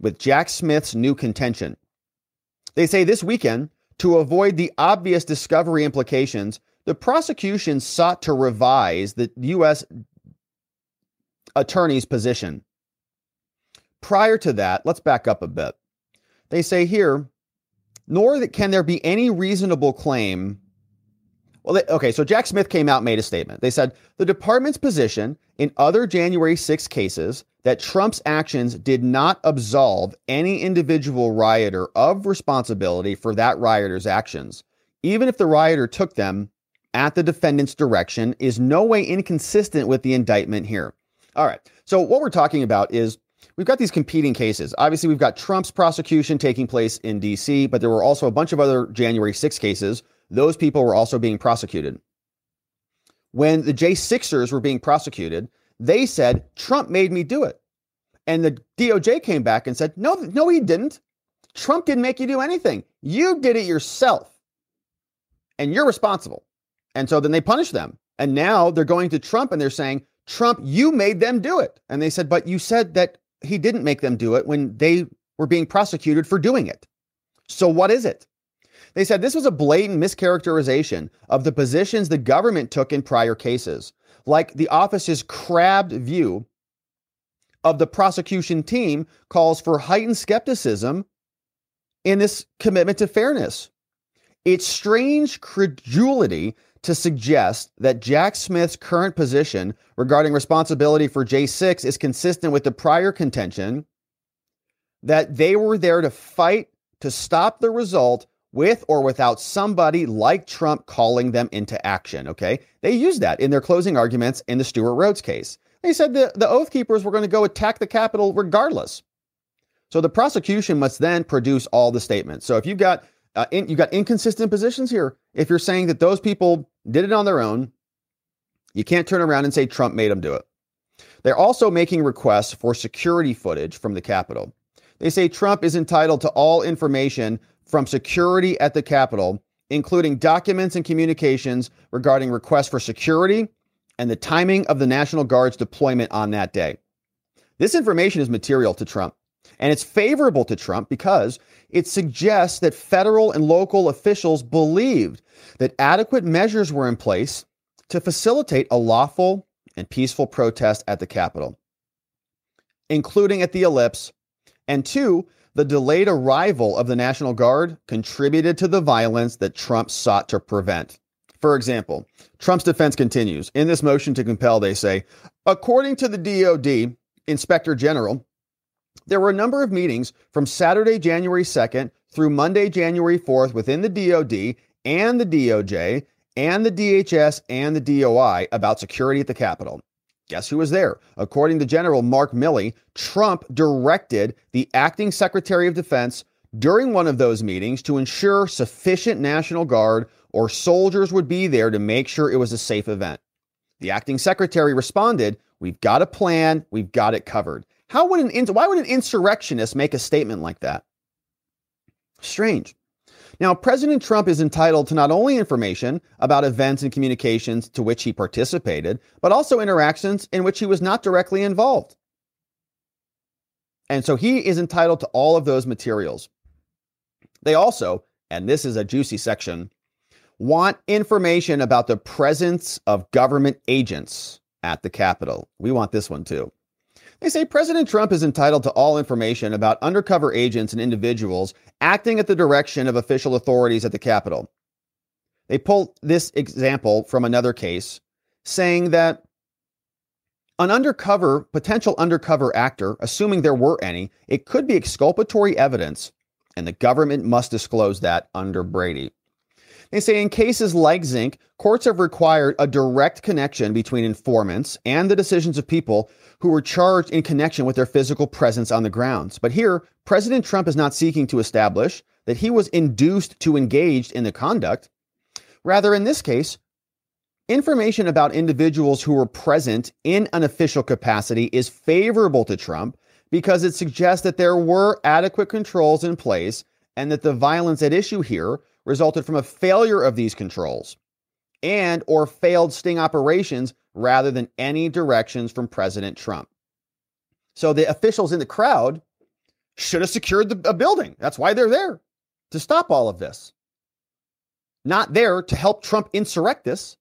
A: with Jack Smith's new contention. They say this weekend, to avoid the obvious discovery implications, the prosecution sought to revise the U.S. attorney's position. Prior to that, let's back up a bit. They say here, nor can there be any reasonable claim well, they, okay, so Jack Smith came out made a statement. They said the department's position in other January 6 cases that Trump's actions did not absolve any individual rioter of responsibility for that rioter's actions, even if the rioter took them at the defendant's direction, is no way inconsistent with the indictment here. All right, so what we're talking about is we've got these competing cases. Obviously, we've got Trump's prosecution taking place in DC, but there were also a bunch of other January 6 cases those people were also being prosecuted. When the J6ers were being prosecuted, they said, Trump made me do it. And the DOJ came back and said, no, no, he didn't. Trump didn't make you do anything. You did it yourself. And you're responsible. And so then they punished them. And now they're going to Trump and they're saying, Trump, you made them do it. And they said, but you said that he didn't make them do it when they were being prosecuted for doing it. So what is it? They said this was a blatant mischaracterization of the positions the government took in prior cases, like the office's crabbed view of the prosecution team calls for heightened skepticism in this commitment to fairness. It's strange credulity to suggest that Jack Smith's current position regarding responsibility for J6 is consistent with the prior contention that they were there to fight to stop the result with or without somebody like Trump calling them into action. Okay. They used that in their closing arguments in the Stewart Rhodes case. They said the, the Oath Keepers were going to go attack the Capitol regardless. So the prosecution must then produce all the statements. So if you've got uh, in, you've got inconsistent positions here, if you're saying that those people did it on their own, you can't turn around and say Trump made them do it. They're also making requests for security footage from the Capitol. They say Trump is entitled to all information from security at the Capitol, including documents and communications regarding requests for security and the timing of the National Guard's deployment on that day. This information is material to Trump, and it's favorable to Trump because it suggests that federal and local officials believed that adequate measures were in place to facilitate a lawful and peaceful protest at the Capitol, including at the ellipse, and two, the delayed arrival of the National Guard contributed to the violence that Trump sought to prevent. For example, Trump's defense continues. In this motion to compel, they say, according to the DOD Inspector General, there were a number of meetings from Saturday, January 2nd through Monday, January 4th within the DOD and the DOJ and the DHS and the DOI about security at the Capitol. Guess who was there? According to General Mark Milley, Trump directed the acting Secretary of Defense during one of those meetings to ensure sufficient National Guard or soldiers would be there to make sure it was a safe event. The acting secretary responded, We've got a plan, we've got it covered. How would an why would an insurrectionist make a statement like that? Strange. Now, President Trump is entitled to not only information about events and communications to which he participated, but also interactions in which he was not directly involved. And so he is entitled to all of those materials. They also, and this is a juicy section, want information about the presence of government agents at the Capitol. We want this one too. They say President Trump is entitled to all information about undercover agents and individuals acting at the direction of official authorities at the Capitol. They pull this example from another case, saying that an undercover, potential undercover actor, assuming there were any, it could be exculpatory evidence, and the government must disclose that under Brady. They say in cases like Zinc, courts have required a direct connection between informants and the decisions of people who were charged in connection with their physical presence on the grounds. But here, President Trump is not seeking to establish that he was induced to engage in the conduct. Rather, in this case, information about individuals who were present in an official capacity is favorable to Trump because it suggests that there were adequate controls in place and that the violence at issue here resulted from a failure of these controls and or failed sting operations rather than any directions from President Trump. So the officials in the crowd should have secured the, a building. That's why they're there to stop all of this. Not there to help Trump insurrect this.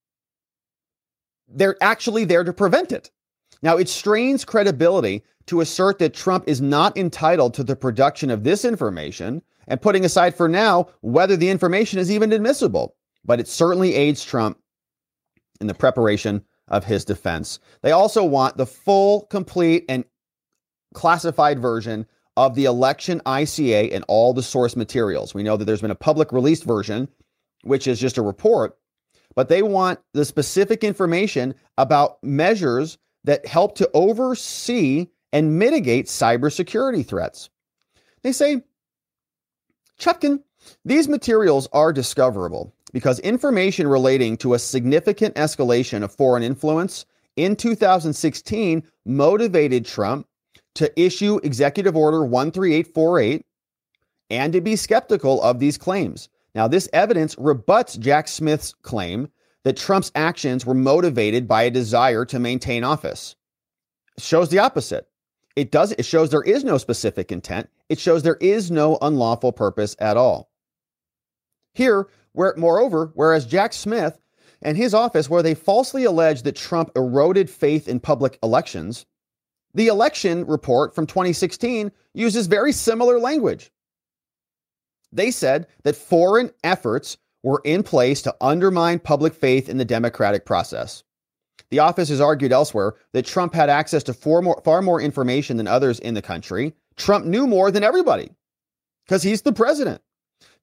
A: They're actually there to prevent it. Now, it strains credibility to assert that Trump is not entitled to the production of this information and putting aside for now whether the information is even admissible. But it certainly aids Trump in the preparation of his defense. They also want the full, complete, and classified version of the election ICA and all the source materials. We know that there's been a public released version, which is just a report, but they want the specific information about measures that help to oversee and mitigate cybersecurity threats. They say Chutkan, these materials are discoverable because information relating to a significant escalation of foreign influence in 2016 motivated Trump to issue Executive Order 13848 and to be skeptical of these claims. Now, this evidence rebuts Jack Smith's claim that Trump's actions were motivated by a desire to maintain office. It shows the opposite. It does it shows there is no specific intent. It shows there is no unlawful purpose at all. Here, where moreover, whereas Jack Smith and his office, where they falsely alleged that Trump eroded faith in public elections, the election report from 2016 uses very similar language. They said that foreign efforts were in place to undermine public faith in the democratic process. The office has argued elsewhere that Trump had access to far more, far more information than others in the country. Trump knew more than everybody because he's the president.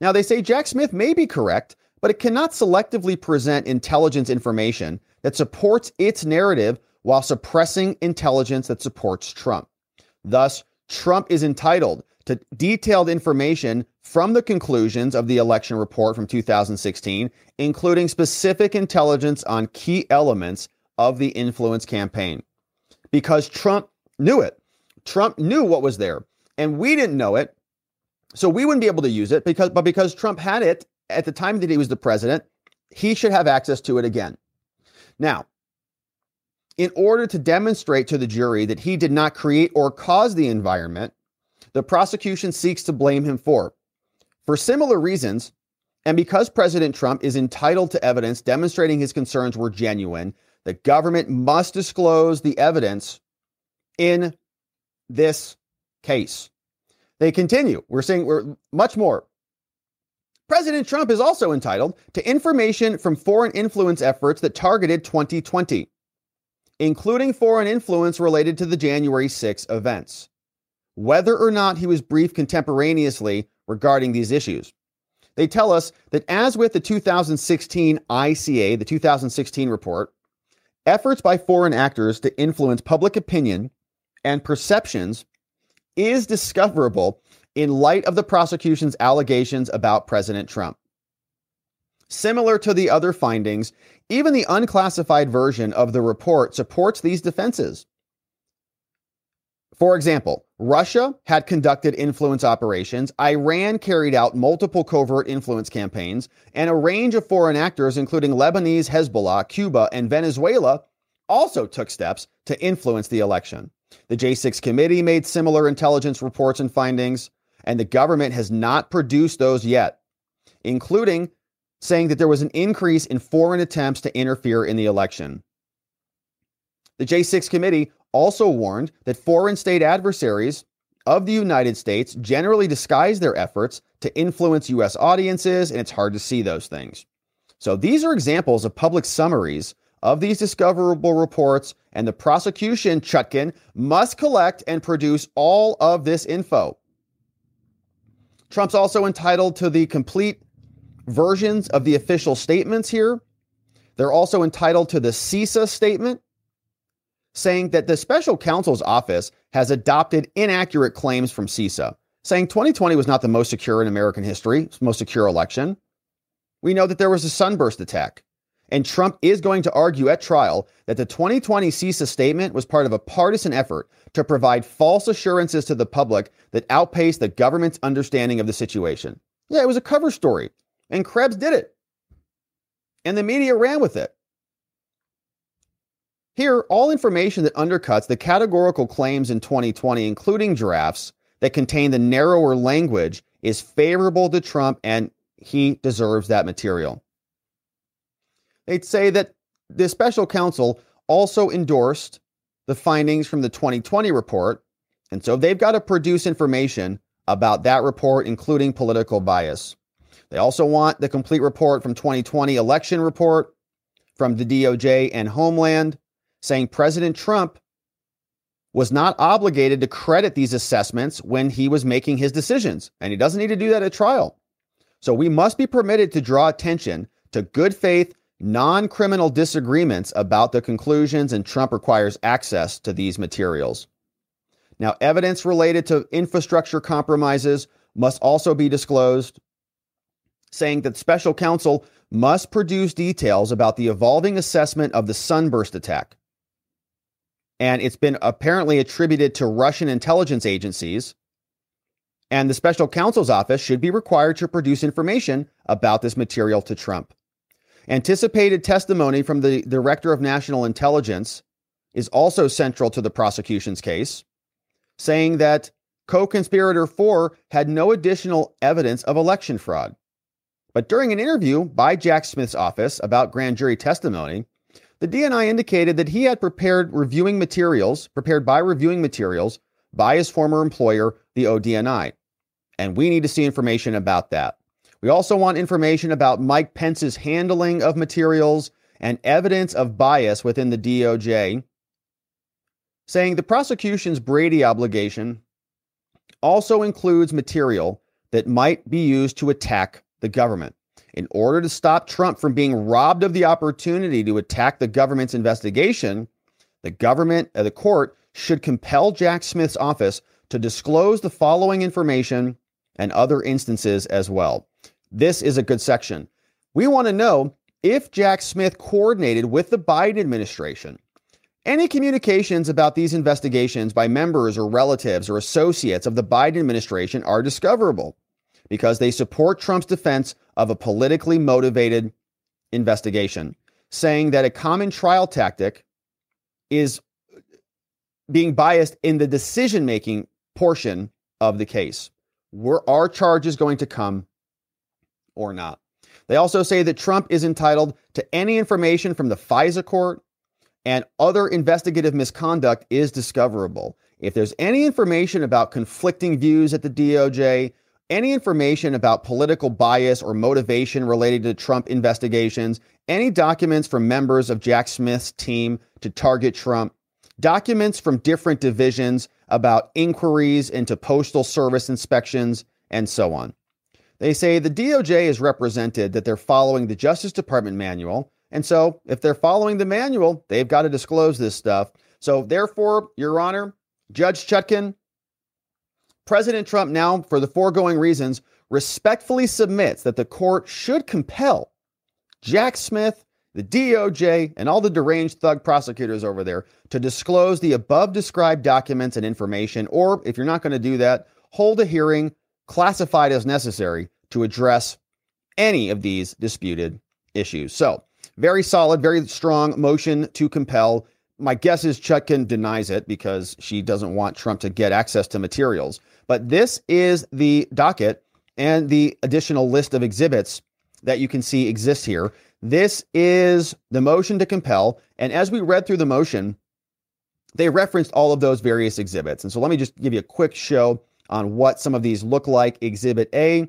A: Now, they say Jack Smith may be correct, but it cannot selectively present intelligence information that supports its narrative while suppressing intelligence that supports Trump. Thus, Trump is entitled to detailed information from the conclusions of the election report from 2016, including specific intelligence on key elements of the influence campaign. Because Trump knew it. Trump knew what was there, and we didn't know it. So we wouldn't be able to use it because but because Trump had it at the time that he was the president, he should have access to it again. Now, in order to demonstrate to the jury that he did not create or cause the environment, the prosecution seeks to blame him for. For similar reasons, and because President Trump is entitled to evidence demonstrating his concerns were genuine, the government must disclose the evidence in this case. They continue. We're seeing we're much more. President Trump is also entitled to information from foreign influence efforts that targeted 2020, including foreign influence related to the January 6 events, whether or not he was briefed contemporaneously regarding these issues. They tell us that, as with the 2016 ICA, the 2016 report, efforts by foreign actors to influence public opinion and perceptions is discoverable in light of the prosecution's allegations about President Trump. Similar to the other findings, even the unclassified version of the report supports these defenses. For example, Russia had conducted influence operations, Iran carried out multiple covert influence campaigns, and a range of foreign actors, including Lebanese Hezbollah, Cuba, and Venezuela, also took steps to influence the election. The J6 committee made similar intelligence reports and findings and the government has not produced those yet, including saying that there was an increase in foreign attempts to interfere in the election. The J6 committee also warned that foreign state adversaries of the United States generally disguise their efforts to influence U.S. audiences, and it's hard to see those things. So these are examples of public summaries of these discoverable reports, and the prosecution, Chutkan, must collect and produce all of this info. Trump's also entitled to the complete versions of the official statements here. They're also entitled to the CISA statement saying that the special counsel's office has adopted inaccurate claims from CISA, saying 2020 was not the most secure in American history, most secure election. We know that there was a sunburst attack. And Trump is going to argue at trial that the 2020 CISA statement was part of a partisan effort to provide false assurances to the public that outpaced the government's understanding of the situation. Yeah, it was a cover story, and Krebs did it. And the media ran with it. Here, all information that undercuts the categorical claims in 2020, including drafts that contain the narrower language, is favorable to Trump, and he deserves that material. They'd say that the special counsel also endorsed the findings from the 2020 report. And so they've got to produce information about that report, including political bias. They also want the complete report from 2020 election report from the DOJ and Homeland saying President Trump was not obligated to credit these assessments when he was making his decisions. And he doesn't need to do that at trial. So we must be permitted to draw attention to good faith non criminal disagreements about the conclusions, and Trump requires access to these materials. Now, evidence related to infrastructure compromises must also be disclosed, saying that special counsel must produce details about the evolving assessment of the sunburst attack. And it's been apparently attributed to Russian intelligence agencies. And the special counsel's office should be required to produce information about this material to Trump. Anticipated testimony from the Director of National Intelligence is also central to the prosecution's case, saying that co conspirator 4 had no additional evidence of election fraud. But during an interview by Jack Smith's office about grand jury testimony, the DNI indicated that he had prepared reviewing materials, prepared by reviewing materials by his former employer, the ODNI. And we need to see information about that. We also want information about Mike Pence's handling of materials and evidence of bias within the DOJ, saying the prosecution's Brady obligation also includes material that might be used to attack the government. In order to stop Trump from being robbed of the opportunity to attack the government's investigation, the government, uh, the court, should compel Jack Smith's office to disclose the following information and other instances as well. This is a good section. We want to know if Jack Smith coordinated with the Biden administration. Any communications about these investigations by members or relatives or associates of the Biden administration are discoverable because they support Trump's defense of a politically motivated investigation, saying that a common trial tactic is being biased in the decision making portion of the case. Were our charges going to come or not? They also say that Trump is entitled to any information from the FISA court and other investigative misconduct is discoverable. If there's any information about conflicting views at the DOJ, any information about political bias or motivation related to Trump investigations, any documents from members of Jack Smith's team to target Trump, documents from different divisions about inquiries into postal service inspections, and so on. They say the DOJ is represented that they're following the Justice Department manual. And so, if they're following the manual, they've got to disclose this stuff. So, therefore, Your Honor, Judge Chutkan, President Trump now, for the foregoing reasons, respectfully submits that the court should compel Jack Smith, the DOJ, and all the deranged thug prosecutors over there to disclose the above described documents and information, or if you're not going to do that, hold a hearing classified as necessary to address any of these disputed issues. So, very solid, very strong motion to compel. My guess is Chutkan denies it because she doesn't want Trump to get access to materials. But this is the docket and the additional list of exhibits that you can see exist here. This is the motion to compel. And as we read through the motion, they referenced all of those various exhibits. And so let me just give you a quick show on what some of these look like. Exhibit A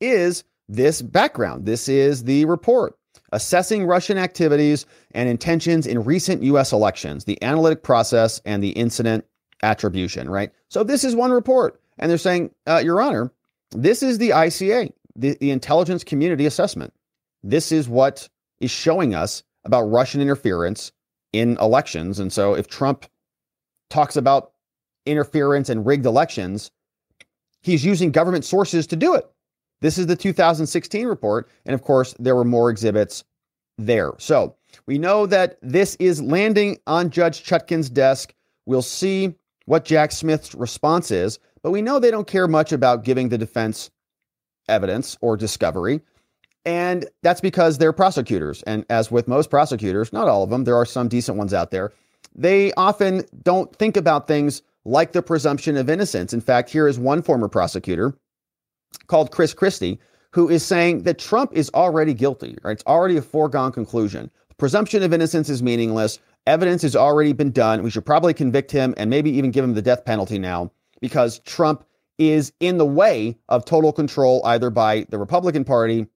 A: is this background. This is the report assessing Russian activities and intentions in recent U.S. elections, the analytic process and the incident attribution, right? So this is one report. And they're saying, uh, Your Honor, this is the ICA, the, the intelligence community assessment. This is what is showing us about Russian interference in elections. And so if Trump talks about interference and rigged elections, he's using government sources to do it. This is the 2016 report. And of course, there were more exhibits there. So we know that this is landing on Judge Chutkan's desk. We'll see what Jack Smith's response is. But we know they don't care much about giving the defense evidence or discovery. And that's because they're prosecutors. And as with most prosecutors, not all of them, there are some decent ones out there, they often don't think about things like the presumption of innocence. In fact, here is one former prosecutor called Chris Christie who is saying that Trump is already guilty, right? It's already a foregone conclusion. Presumption of innocence is meaningless. Evidence has already been done. We should probably convict him and maybe even give him the death penalty now because Trump is in the way of total control either by the Republican Party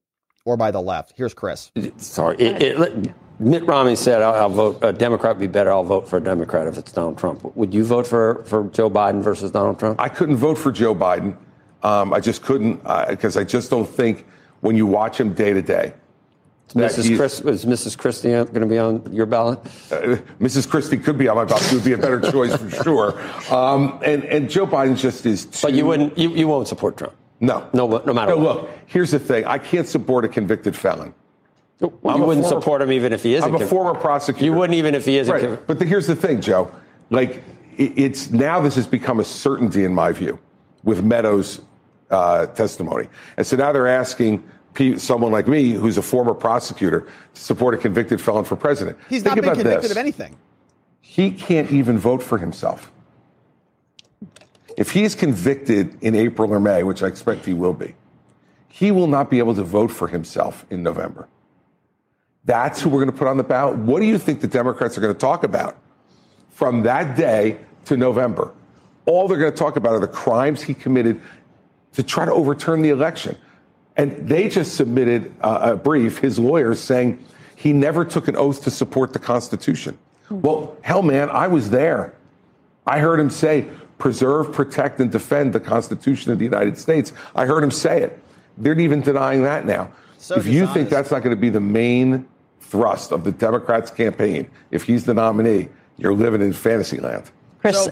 A: or by the left. Here's Chris.
B: Sorry. It, it, Mitt Romney said, I'll, I'll, vote, a Democrat would be better. I'll vote for a Democrat if it's Donald Trump. Would you vote for, for Joe Biden versus Donald Trump?
C: I couldn't vote for Joe Biden. Um, I just couldn't because uh, I just don't think when you watch him day to day,
B: Mrs. Chris, is Mrs. Christie going to be on your ballot? Uh,
C: Mrs. Christie could be on my ballot. She would be a better choice for sure. Um, and, and Joe Biden just is. Too,
B: but you wouldn't. You, you won't support Trump.
C: No.
B: No. No matter no,
C: what. Look, here's the thing. I can't support a convicted felon.
B: Well, you wouldn't former, support him even if he isn't.
C: I'm a former prosecutor.
B: You wouldn't even if he isn't.
C: Right. But the, here's the thing, Joe. Like, it, it's now this has become a certainty in my view with Meadows' uh, testimony, and so now they're asking someone like me, who's a former prosecutor, to support a convicted felon for president.
A: He's Think not been convicted this. of anything.
C: He can't even vote for himself. If he's convicted in April or May, which I expect he will be, he will not be able to vote for himself in November. That's who we're going to put on the ballot. What do you think the Democrats are going to talk about from that day to November? All they're going to talk about are the crimes he committed to try to overturn the election. And they just submitted uh, a brief, his lawyers, saying he never took an oath to support the Constitution. Hmm. Well, hell, man, I was there. I heard him say, preserve, protect, and defend the Constitution of the United States. I heard him say it. They're even denying that now. So if you think that's not going to be the main thrust of the Democrats' campaign, if he's the nominee, you're living in fantasy land.
A: Chris. So,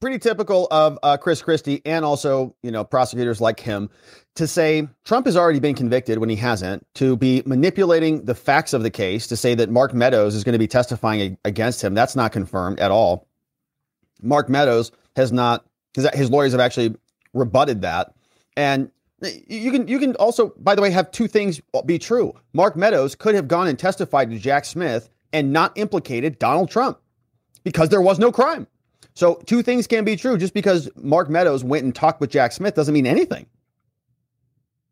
A: pretty typical of uh, Chris Christie and also, you know, prosecutors like him to say Trump has already been convicted when he hasn't, to be manipulating the facts of the case, to say that Mark Meadows is going to be testifying against him. That's not confirmed at all. Mark Meadows has not, his, his lawyers have actually rebutted that. And you can you can also, by the way, have two things be true. Mark Meadows could have gone and testified to Jack Smith and not implicated Donald Trump because there was no crime. So two things can be true. Just because Mark Meadows went and talked with Jack Smith doesn't mean anything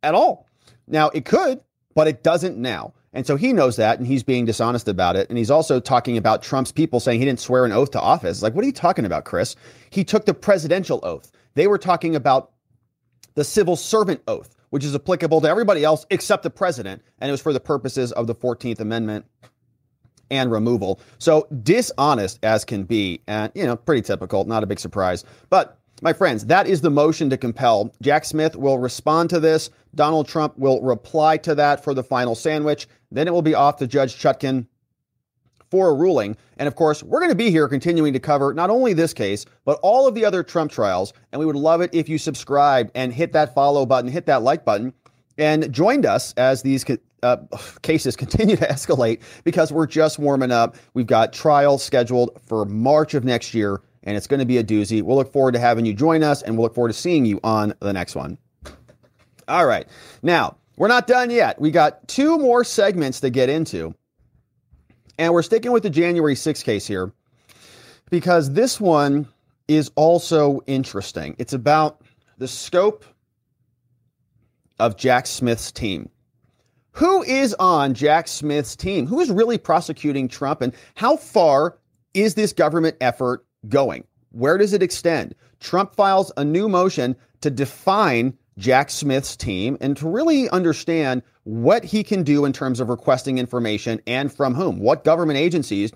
A: at all. Now it could, but it doesn't now. And so he knows that and he's being dishonest about it. And he's also talking about Trump's people saying he didn't swear an oath to office. Like, what are you talking about, Chris? He took the presidential oath. They were talking about the civil servant oath, which is applicable to everybody else except the president. And it was for the purposes of the 14th Amendment and removal. So dishonest as can be. And, you know, pretty typical, not a big surprise. But my friends, that is the motion to compel. Jack Smith will respond to this. Donald Trump will reply to that for the final sandwich. Then it will be off to Judge Chutkan for a ruling. And of course, we're going to be here continuing to cover not only this case, but all of the other Trump trials. And we would love it if you subscribe and hit that follow button, hit that like button, and joined us as these uh, cases continue to escalate because we're just warming up. We've got trials scheduled for March of next year, and it's going to be a doozy. We'll look forward to having you join us, and we'll look forward to seeing you on the next one. All right. Now, we're not done yet. We got two more segments to get into. And we're sticking with the January 6th case here because this one is also interesting. It's about the scope of Jack Smith's team. Who is on Jack Smith's team? Who is really prosecuting Trump? And how far is this government effort going? Where does it extend? Trump files a new motion to define Jack Smith's team and to really understand what he can do in terms of requesting information and from whom. What government agencies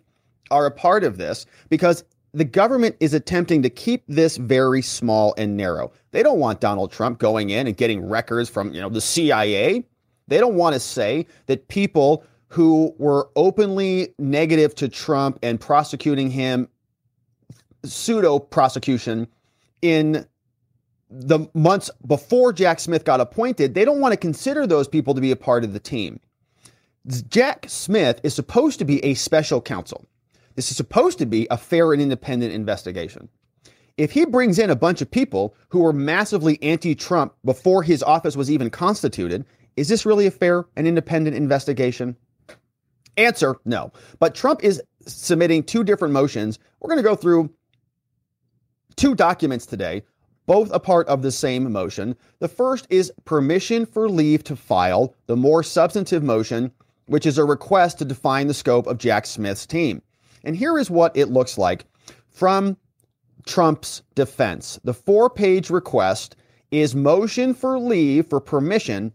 A: are a part of this because the government is attempting to keep this very small and narrow. They don't want Donald Trump going in and getting records from, you know, the CIA. They don't want to say that people who were openly negative to Trump and prosecuting him pseudo prosecution in the months before Jack Smith got appointed, they don't want to consider those people to be a part of the team. Jack Smith is supposed to be a special counsel. This is supposed to be a fair and independent investigation. If he brings in a bunch of people who were massively anti Trump before his office was even constituted, is this really a fair and independent investigation? Answer no. But Trump is submitting two different motions. We're going to go through two documents today both a part of the same motion. The first is permission for leave to file the more substantive motion, which is a request to define the scope of Jack Smith's team. And here is what it looks like from Trump's defense. The four page request is motion for leave for permission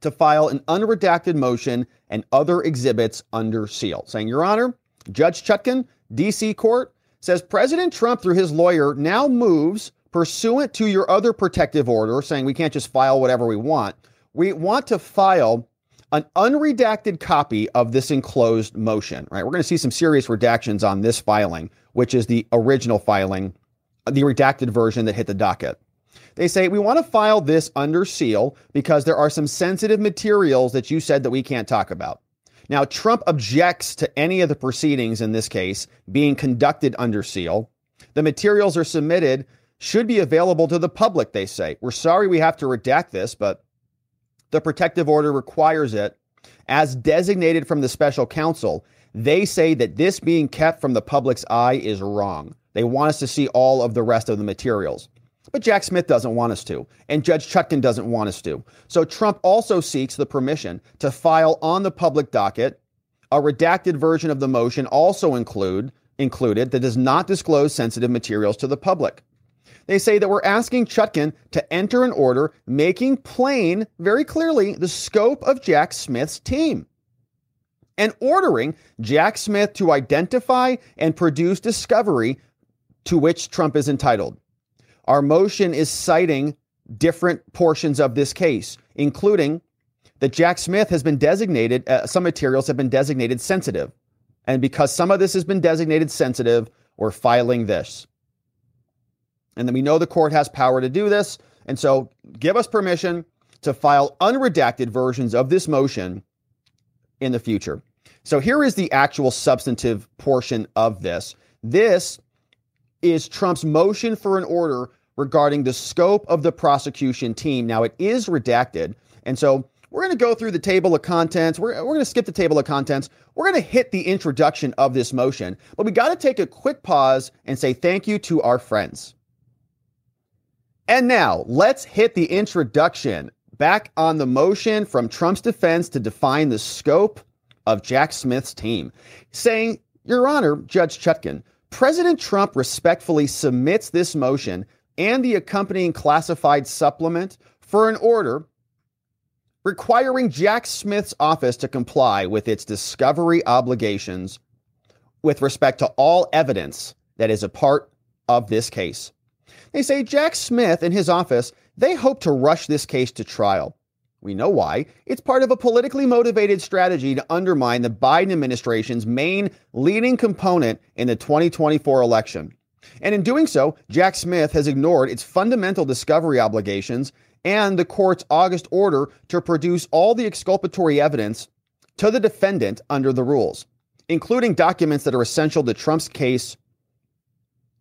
A: to file an unredacted motion and other exhibits under seal, saying, Your Honor, Judge Chutkan, D.C. Court, says President Trump, through his lawyer, now moves pursuant to your other protective order, saying we can't just file whatever we want, we want to file an unredacted copy of this enclosed motion, right? We're going to see some serious redactions on this filing, which is the original filing, the redacted version that hit the docket. They say, we want to file this under seal because there are some sensitive materials that you said that we can't talk about. Now, Trump objects to any of the proceedings in this case being conducted under seal. The materials are submitted should be available to the public, they say. We're sorry we have to redact this, but the protective order requires it. As designated from the special counsel, they say that this being kept from the public's eye is wrong. They want us to see all of the rest of the materials. But Jack Smith doesn't want us to, and Judge Chutkan doesn't want us to. So Trump also seeks the permission to file on the public docket a redacted version of the motion also include included that does not disclose sensitive materials to the public. They say that we're asking Chutkan to enter an order making plain very clearly the scope of Jack Smith's team and ordering Jack Smith to identify and produce discovery to which Trump is entitled. Our motion is citing different portions of this case, including that Jack Smith has been designated, uh, some materials have been designated sensitive. And because some of this has been designated sensitive, we're filing this. And then we know the court has power to do this. And so give us permission to file unredacted versions of this motion in the future. So here is the actual substantive portion of this. This is Trump's motion for an order regarding the scope of the prosecution team. Now, it is redacted. And so we're going to go through the table of contents. We're, we're going to skip the table of contents. We're going to hit the introduction of this motion. But we got to take a quick pause and say thank you to our friends. And now let's hit the introduction back on the motion from Trump's defense to define the scope of Jack Smith's team, saying, Your Honor, Judge Chutkan, President Trump respectfully submits this motion and the accompanying classified supplement for an order requiring Jack Smith's office to comply with its discovery obligations with respect to all evidence that is a part of this case. They say Jack Smith and his office, they hope to rush this case to trial. We know why. It's part of a politically motivated strategy to undermine the Biden administration's main leading component in the 2024 election. And in doing so, Jack Smith has ignored its fundamental discovery obligations and the court's August order to produce all the exculpatory evidence to the defendant under the rules, including documents that are essential to Trump's case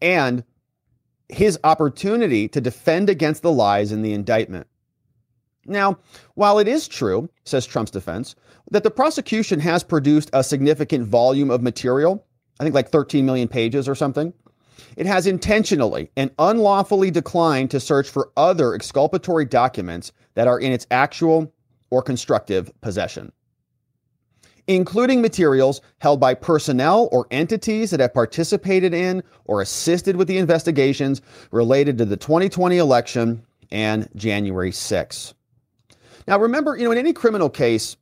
A: and his opportunity to defend against the lies in the indictment. Now, while it is true, says Trump's defense, that the prosecution has produced a significant volume of material, I think like 13 million pages or something, it has intentionally and unlawfully declined to search for other exculpatory documents that are in its actual or constructive possession including materials held by personnel or entities that have participated in or assisted with the investigations related to the 2020 election and January 6. Now, remember, you know, in any criminal case,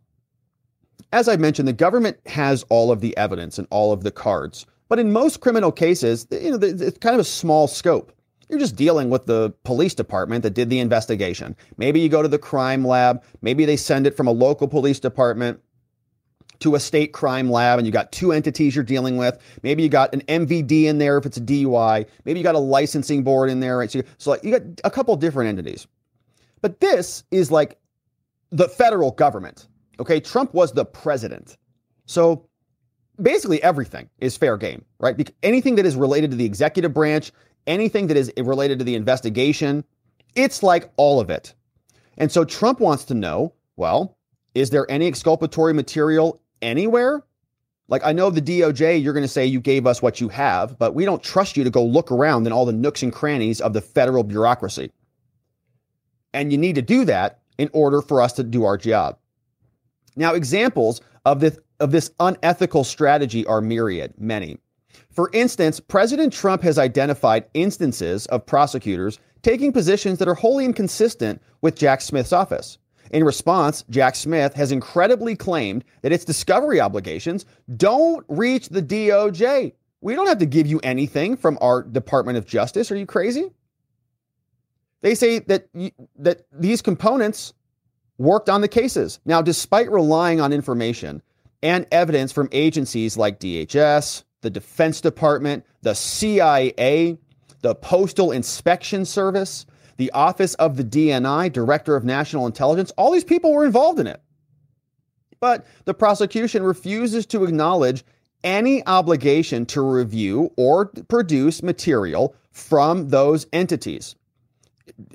A: as I mentioned, the government has all of the evidence and all of the cards. But in most criminal cases, you know, it's kind of a small scope. You're just dealing with the police department that did the investigation. Maybe you go to the crime lab. Maybe they send it from a local police department to a state crime lab and you got two entities you're dealing with. Maybe you got an MVD in there if it's a DUI. Maybe you got a licensing board in there. Right? So, so like you got a couple different entities. But this is like the federal government. Okay. Trump was the president. So basically everything is fair game, right? Anything that is related to the executive branch, anything that is related to the investigation, it's like all of it. And so Trump wants to know well, is there any exculpatory material anywhere? Like, I know the DOJ, you're going to say you gave us what you have, but we don't trust you to go look around in all the nooks and crannies of the federal bureaucracy. And you need to do that in order for us to do our job. Now, examples of this, of this unethical strategy are myriad, many. For instance, President Trump has identified instances of prosecutors taking positions that are wholly inconsistent with Jack Smith's office. In response, Jack Smith has incredibly claimed that its discovery obligations don't reach the DOJ. We don't have to give you anything from our Department of Justice. Are you crazy? They say that that these components worked on the cases. Now, despite relying on information and evidence from agencies like DHS, the Defense Department, the CIA, the Postal Inspection Service, the Office of the DNI, Director of National Intelligence, all these people were involved in it. But the prosecution refuses to acknowledge any obligation to review or produce material from those entities.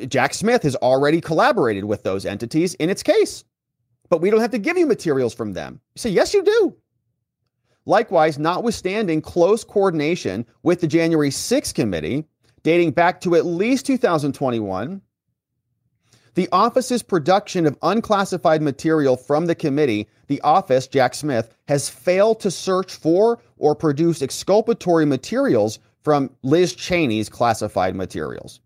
A: Jack Smith has already collaborated with those entities in its case, but we don't have to give you materials from them. You say, yes, you do. Likewise, notwithstanding close coordination with the January 6th committee, dating back to at least 2021. The office's production of unclassified material from the committee, the office, Jack Smith, has failed to search for or produce exculpatory materials from Liz Cheney's classified materials.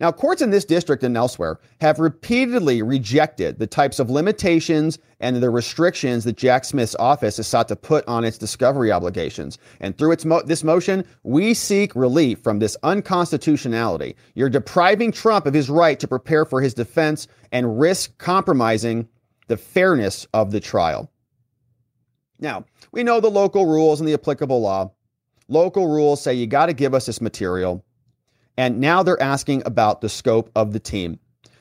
A: Now, courts in this district and elsewhere have repeatedly rejected the types of limitations and the restrictions that Jack Smith's office has sought to put on its discovery obligations. And through its mo- this motion, we seek relief from this unconstitutionality. You're depriving Trump of his right to prepare for his defense and risk compromising the fairness of the trial. Now, we know the local rules and the applicable law. Local rules say you got to give us this material. And now they're asking about the scope of the team.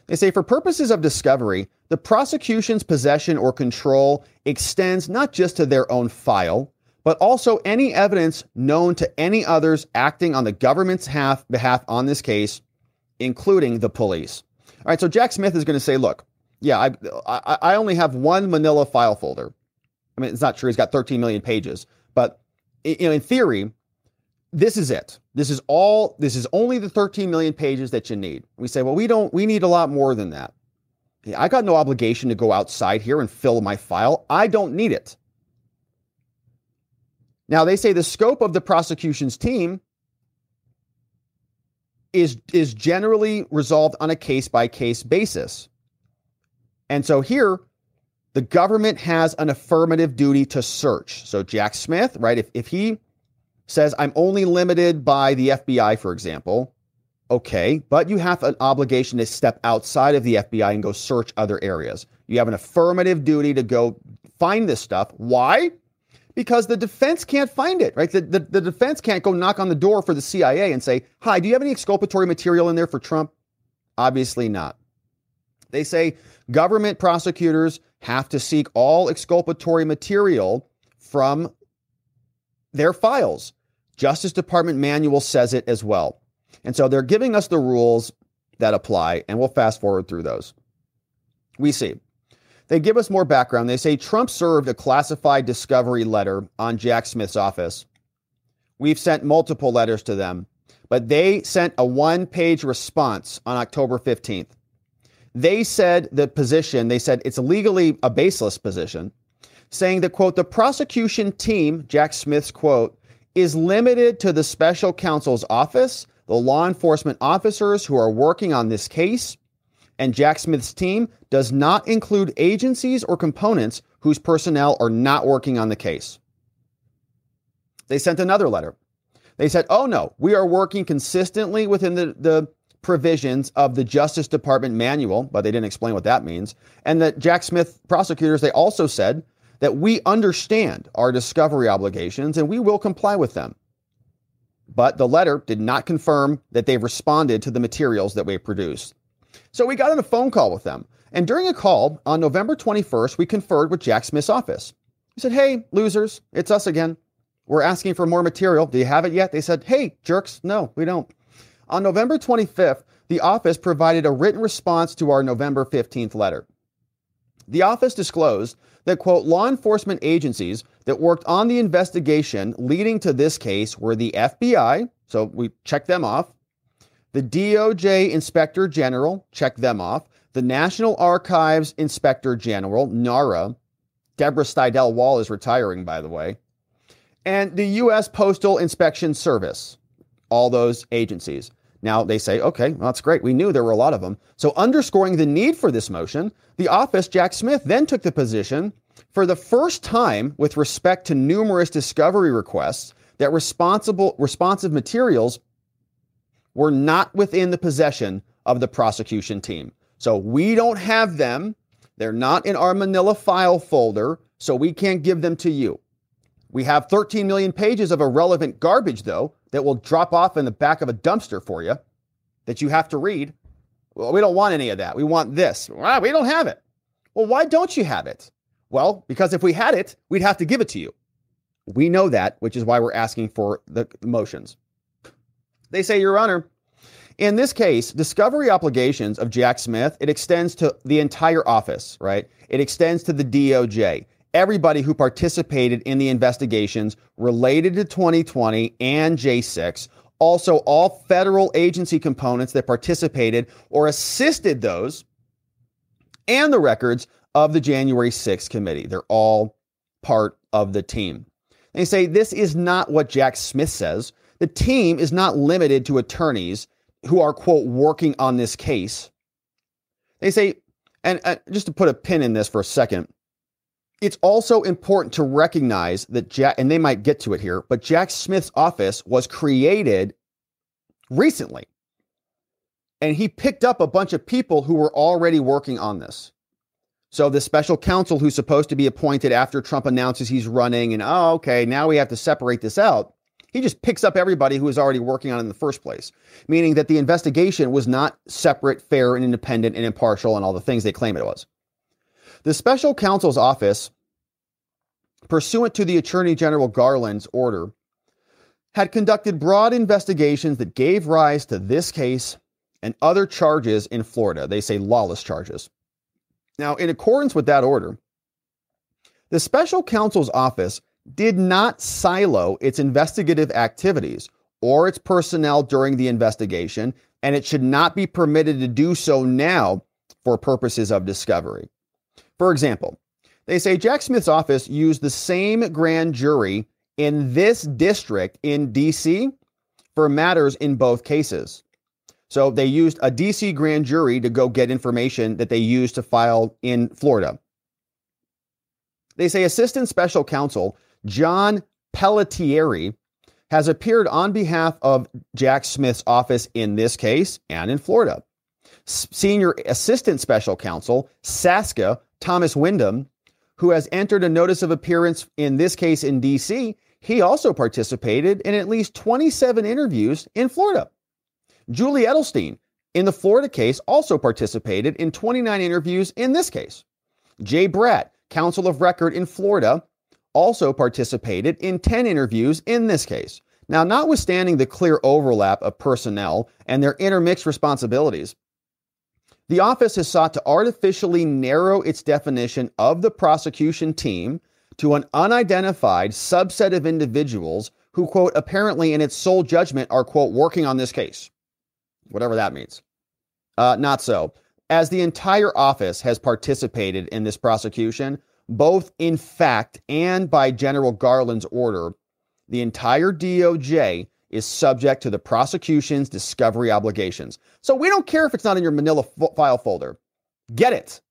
A: They say for purposes of discovery, the prosecution's possession or control extends not just to their own file, but also any evidence known to any others acting on the government's half, behalf on this case, including the police. All right, so Jack Smith is going to say, look, yeah, I, I, I only have one manila file folder. I mean, it's not true. He's got 13 million pages, but you know, in theory, this is it. This is all, this is only the 13 million pages that you need. We say, well, we don't, we need a lot more than that. I got no obligation to go outside here and fill my file. I don't need it. Now, they say the scope of the prosecution's team is, is generally resolved on a case by case basis. And so here, the government has an affirmative duty to search. So, Jack Smith, right, if, if he says, I'm only limited by the FBI, for example. Okay, but you have an obligation to step outside of the FBI and go search other areas. You have an affirmative duty to go find this stuff. Why? Because the defense can't find it, right? The, the, the defense can't go knock on the door for the CIA and say, Hi, do you have any exculpatory material in there for Trump? Obviously not. They say government prosecutors have to seek all exculpatory material from their files. Justice Department manual says it as well. And so they're giving us the rules that apply, and we'll fast forward through those. We see. They give us more background. They say Trump served a classified discovery letter on Jack Smith's office. We've sent multiple letters to them, but they sent a one page response on October 15th. They said the position, they said it's legally a baseless position, saying that, quote, the prosecution team, Jack Smith's quote, is limited to the special counsel's office, the law enforcement officers who are working on this case, and Jack Smith's team does not include agencies or components whose personnel are not working on the case. They sent another letter. They said, oh no, we are working consistently within the, the provisions of the Justice Department manual, but they didn't explain what that means. And that Jack Smith prosecutors, they also said that we understand our discovery obligations and we will comply with them. But the letter did not confirm that they've responded to the materials that we produced. So we got on a phone call with them. And during a call on November 21st, we conferred with Jack Smith's office. He said, Hey, losers, it's us again. We're asking for more material. Do you have it yet? They said, Hey, jerks, no, we don't. On November 25th, the office provided a written response to our November 15th letter. The office disclosed that, quote, law enforcement agencies that worked on the investigation leading to this case were the FBI, so we checked them off, the DOJ Inspector General, check them off, the National Archives Inspector General, NARA, Debra Steidel Wall is retiring, by the way, and the U.S. Postal Inspection Service, all those agencies. Now they say, okay, well, that's great. We knew there were a lot of them. So, underscoring the need for this motion, the office, Jack Smith, then took the position for the first time with respect to numerous discovery requests that responsible, responsive materials were not within the possession of the prosecution team. So, we don't have them. They're not in our manila file folder, so we can't give them to you. We have 13 million pages of irrelevant garbage, though, that will drop off in the back of a dumpster for you that you have to read. Well, we don't want any of that. We want this. Well, we don't have it. Well, why don't you have it? Well, because if we had it, we'd have to give it to you. We know that, which is why we're asking for the motions. They say, Your Honor, in this case, discovery obligations of Jack Smith, it extends to the entire office, right? It extends to the DOJ everybody who participated in the investigations related to 2020 and J6, Also, all federal agency components that participated or assisted those, and the records of the January 6th committee. They're all part of the team. They say this is not what Jack Smith says. The team is not limited to attorneys who are, quote, working on this case. They say, and uh, just to put a pin in this for a second, it's also important to recognize that Jack, and they might get to it here, but Jack Smith's office was created recently. And he picked up a bunch of people who were already working on this. So the special counsel who's supposed to be appointed after Trump announces he's running, and oh, okay, now we have to separate this out. He just picks up everybody who was already working on it in the first place, meaning that the investigation was not separate, fair, and independent and impartial and all the things they claim it was. The special counsel's office, pursuant to the Attorney General Garland's order, had conducted broad investigations that gave rise to this case and other charges in Florida. They say lawless charges. Now, in accordance with that order, the special counsel's office did not silo its investigative activities or its personnel during the investigation, and it should not be permitted to do so now for purposes of discovery. For example, they say Jack Smith's office used the same grand jury in this district in DC for matters in both cases. So they used a DC grand jury to go get information that they used to file in Florida. They say Assistant Special Counsel John Pellettieri has appeared on behalf of Jack Smith's office in this case and in Florida. Senior Assistant Special Counsel Saska Thomas Windom, who has entered a notice of appearance in this case in DC, he also participated in at least 27 interviews in Florida. Julie Edelstein, in the Florida case, also participated in 29 interviews in this case. Jay Bratt, counsel of record in Florida, also participated in 10 interviews in this case. Now, notwithstanding the clear overlap of personnel and their intermixed responsibilities, the office has sought to artificially narrow its definition of the prosecution team to an unidentified subset of individuals who, quote, apparently in its sole judgment are, quote, working on this case whatever that means. Uh, not so. As the entire office has participated in this prosecution, both in fact and by General Garland's order, the entire DOJ is subject to the prosecution's discovery obligations. So we don't care if it's not in your manila file folder. Get it.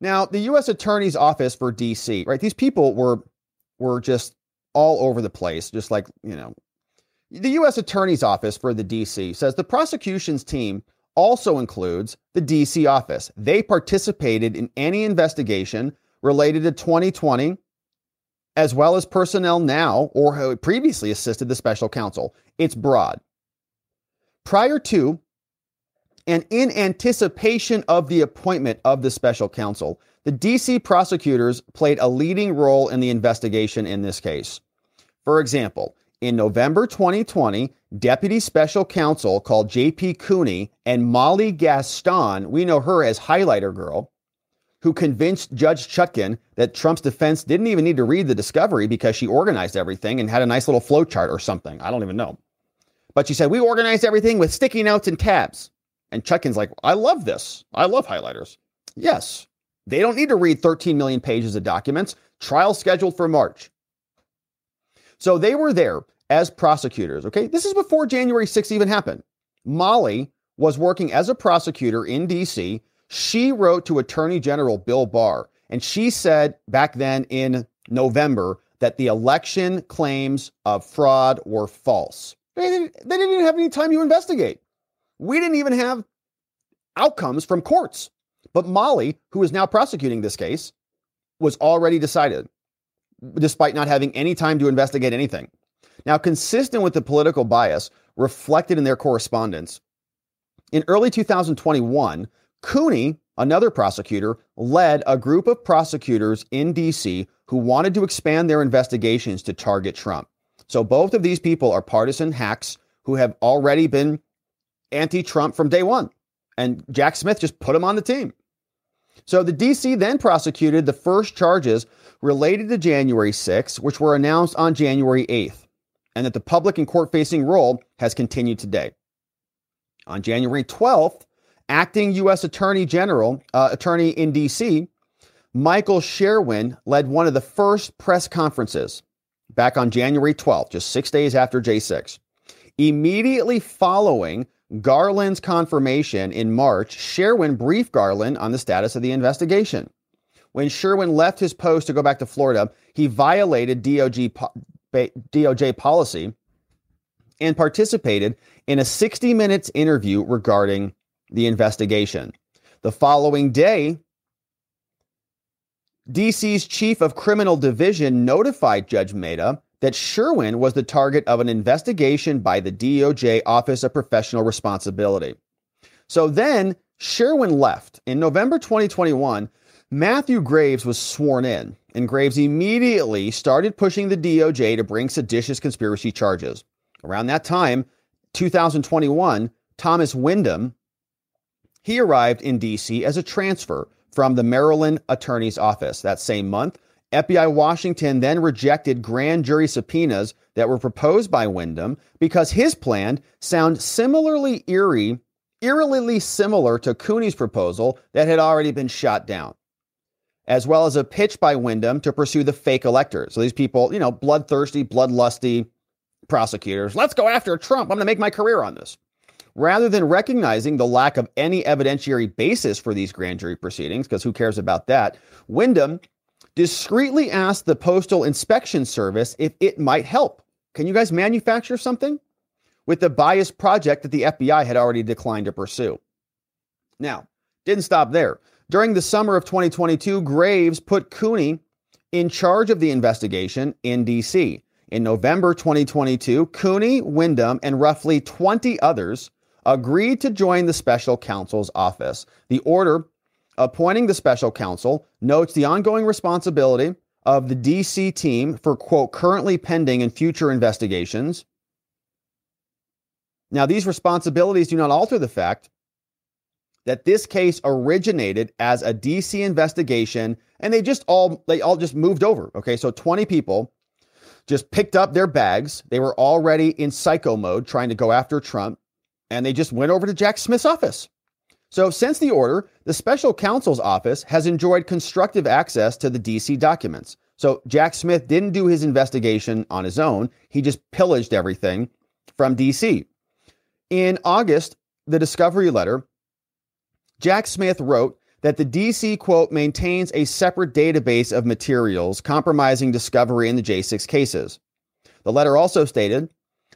A: Now, the US Attorney's Office for DC, right? These people were were just all over the place, just like, you know, the U.S. Attorney's Office for the D.C. says the prosecution's team also includes the D.C. office. They participated in any investigation related to 2020, as well as personnel now or who previously assisted the special counsel. It's broad. Prior to and in anticipation of the appointment of the special counsel, the DC prosecutors played a leading role in the investigation in this case. For example, in November 2020, Deputy Special Counsel called J.P. Cooney and Molly Gaston, we know her as Highlighter Girl, who convinced Judge Chutkan that Trump's defense didn't even need to read the discovery because she organized everything and had a nice little flow chart or something. I don't even know. But she said, We organized everything with sticky notes and tabs. And Chutkan's like, I love this. I love highlighters. Yes, they don't need to read 13 million pages of documents. Trial scheduled for March. So they were there as prosecutors. Okay. This is before January 6th even happened. Molly was working as a prosecutor in DC. She wrote to Attorney General Bill Barr, and she said back then in November that the election claims of fraud were false. They didn't, they didn't even have any time to investigate. We didn't even have outcomes from courts. But Molly, who is now prosecuting this case, was already decided, despite not having any time to investigate anything. Now, consistent with the political bias reflected in their correspondence, in early 2021, Cooney, another prosecutor, led a group of prosecutors in DC who wanted to expand their investigations to target Trump. So both of these people are partisan hacks who have already been anti Trump from day one. And Jack Smith just put them on the team. So the DC then prosecuted the first charges related to January 6, which were announced on January 8th. and that the public and court facing role has continued today. On January 12th, acting U.S. Attorney General, uh, attorney in D.C., Michael Sherwin led one of the first press conferences back on January 12th, just six days after J6. Immediately following Garland's confirmation in March, Sherwin briefed Garland on the status of the investigation. When Sherwin left his post to go back to Florida, he violated DOJ, DOJ policy and participated in a 60 minutes interview regarding the investigation. The following day, DC's chief of criminal division notified Judge Mehta that Sherwin was the target of an investigation by the DOJ Office of Professional Responsibility. So then Sherwin left. In November 2021, Matthew Graves was sworn in, and Graves immediately started pushing the DOJ to bring seditious conspiracy charges. Around that time, 2021, Thomas Windom, he arrived in DC as a transfer from the Maryland Attorney's Office. That same month, FBI Washington then rejected grand jury subpoenas that were proposed by Windom because his plan sounded similarly eerie, eerily similar to Cooney's proposal that had already been shot down, as well as a pitch by Windom to pursue the fake electors. So these people, you know, bloodthirsty, bloodlusty prosecutors. Let's go after Trump. I'm going to make my career on this. Rather than recognizing the lack of any evidentiary basis for these grand jury proceedings, because who cares about that, Windom discreetly asked the Postal Inspection Service if it might help. Can you guys manufacture something? With the bias project that the FBI had already declined to pursue. Now, didn't stop there. During the summer of 2022, Graves put Cooney in charge of the investigation in D.C. In November 2022, Cooney, Windom, and roughly 20 others agreed to join the special counsel's office. The order appointing the special counsel notes the ongoing responsibility of the DC team for, quote, currently pending and future investigations. Now, these responsibilities do not alter the fact that this case originated as a DC investigation and they just all they all just moved over. Okay, so 20 people just picked up their bags. They were already in psycho mode trying to go after Trump and they just went over to Jack Smith's office. So, since the order, the special counsel's office has enjoyed constructive access to the DC documents. So, Jack Smith didn't do his investigation on his own, he just pillaged everything from DC. In August, the discovery letter, Jack Smith wrote that the DC, quote, maintains a separate database of materials compromising discovery in the J6 cases. The letter also stated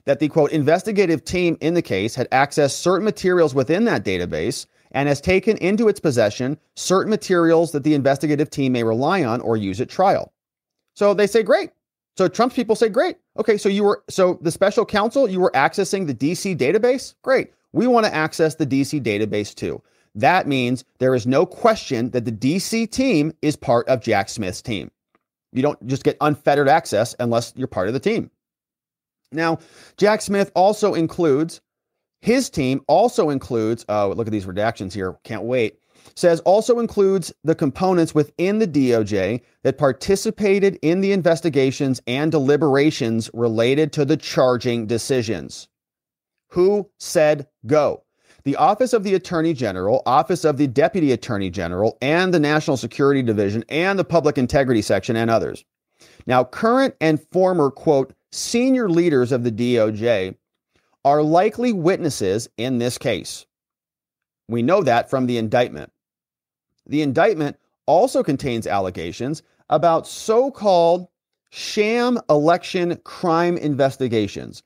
A: that the quote investigative team in the case had accessed certain materials within that database and has taken into its possession certain materials that the investigative team may rely on or use at trial. So they say, great. So Trump's people say, great. Okay, so you were, so the special counsel, you were accessing the DC database? Great. We want to access the DC database too. That means there is no question that the DC team is part of Jack Smith's team. You don't just get unfettered access unless you're part of the team. Now, Jack Smith also includes his team, also includes, oh, look at these redactions here. Can't wait. Says also includes the components within the DOJ that participated in the investigations and deliberations related to the charging decisions. Who said go? The Office of the Attorney General, Office of the Deputy Attorney General, and the National Security Division, and the Public Integrity Section, and others. Now, current and former, quote, senior leaders of the DOJ are likely witnesses in this case. We know that from the indictment. The indictment also contains allegations about so called sham election crime investigations.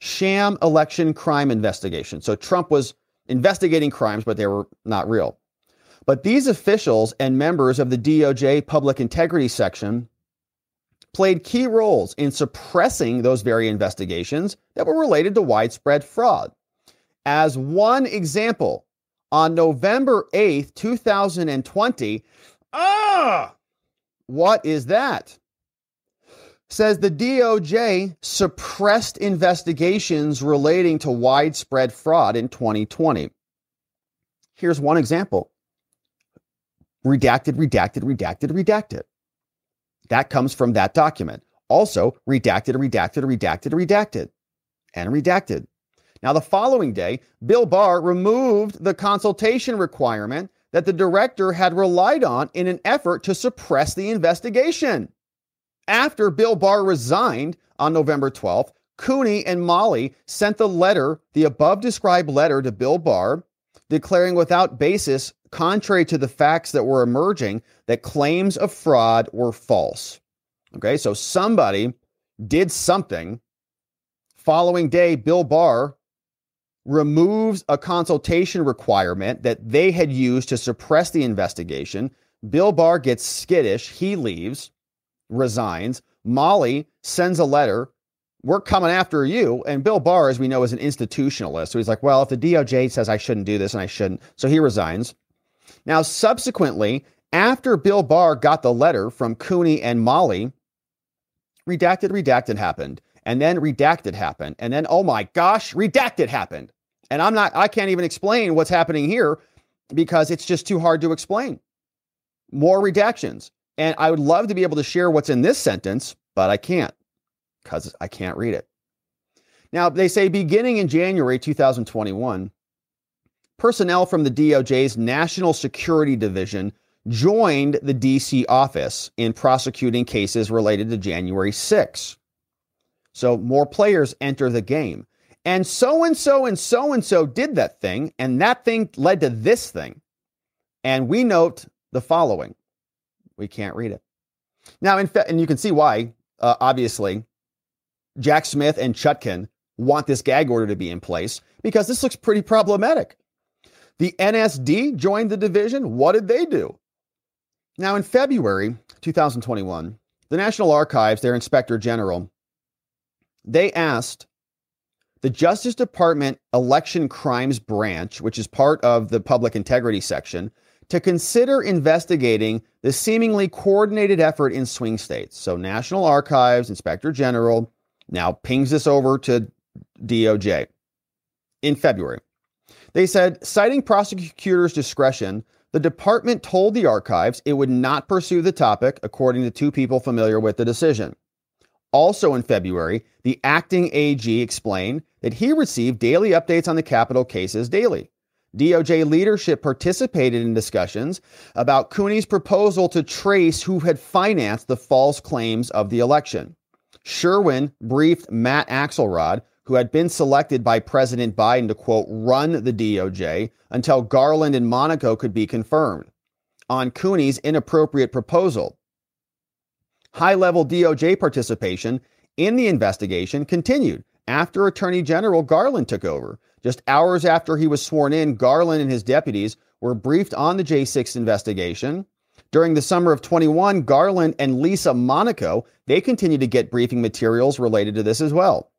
A: Sham election crime investigations. So Trump was investigating crimes, but they were not real. But these officials and members of the DOJ Public Integrity Section played key roles in suppressing those very investigations that were related to widespread fraud. As one example, on November 8th, 2020, ah, what is that? Says the DOJ suppressed investigations relating to widespread fraud in 2020. Here's one example redacted, redacted, redacted, redacted. That comes from that document. Also, redacted, redacted, redacted, redacted, and redacted. Now, the following day, Bill Barr removed the consultation requirement that the director had relied on in an effort to suppress the investigation. After Bill Barr resigned on November 12th, Cooney and Molly sent the letter, the above described letter to Bill Barr, declaring without basis, contrary to the facts that were emerging, that claims of fraud were false. Okay, so somebody did something. Following day, Bill Barr removes a consultation requirement that they had used to suppress the investigation. Bill Barr gets skittish. He leaves, resigns. Molly sends a letter. We're coming after you. And Bill Barr, as we know, is an institutionalist. So he's like, well, if the DOJ says I shouldn't do this and I shouldn't. So he resigns. Now, subsequently, after Bill Barr got the letter from Cooney and Molly, redacted, redacted happened. And then redacted happened. And then, oh my gosh, redacted happened. And I'm not, I can't even explain what's happening here because it's just too hard to explain. More redactions. And I would love to be able to share what's in this sentence, but I can't because I can't read it. Now, they say beginning in January 2021, personnel from the DOJ's National Security Division joined the DC office in prosecuting cases related to January 6. So more players enter the game. And so and so and so and so did that thing, and that thing led to this thing. And we note the following we can't read it. Now, in fact, and you can see why, uh, obviously, Jack Smith and Chutkan want this gag order to be in place because this looks pretty problematic. The NSD joined the division. What did they do? Now, in February 2021, the National Archives, their inspector general, they asked the Justice Department Election Crimes Branch, which is part of the Public Integrity section, to consider investigating the seemingly coordinated effort in swing states. So, National Archives, Inspector General, now pings this over to DOJ in February. They said, citing prosecutors' discretion, the department told the archives it would not pursue the topic, according to two people familiar with the decision. Also in February, the acting AG explained that he received daily updates on the Capitol cases daily. DOJ leadership participated in discussions about Cooney's proposal to trace who had financed the false claims of the election. Sherwin briefed Matt Axelrod, who had been selected by President Biden to, quote, run the DOJ until Garland and Monaco could be confirmed, on Cooney's inappropriate proposal. High level DOJ participation in the investigation continued after Attorney General Garland took over. Just hours after he was sworn in, Garland and his deputies were briefed on the J6 investigation. During the summer of 21, Garland and Lisa Monaco, they continued to get briefing materials related to this as well.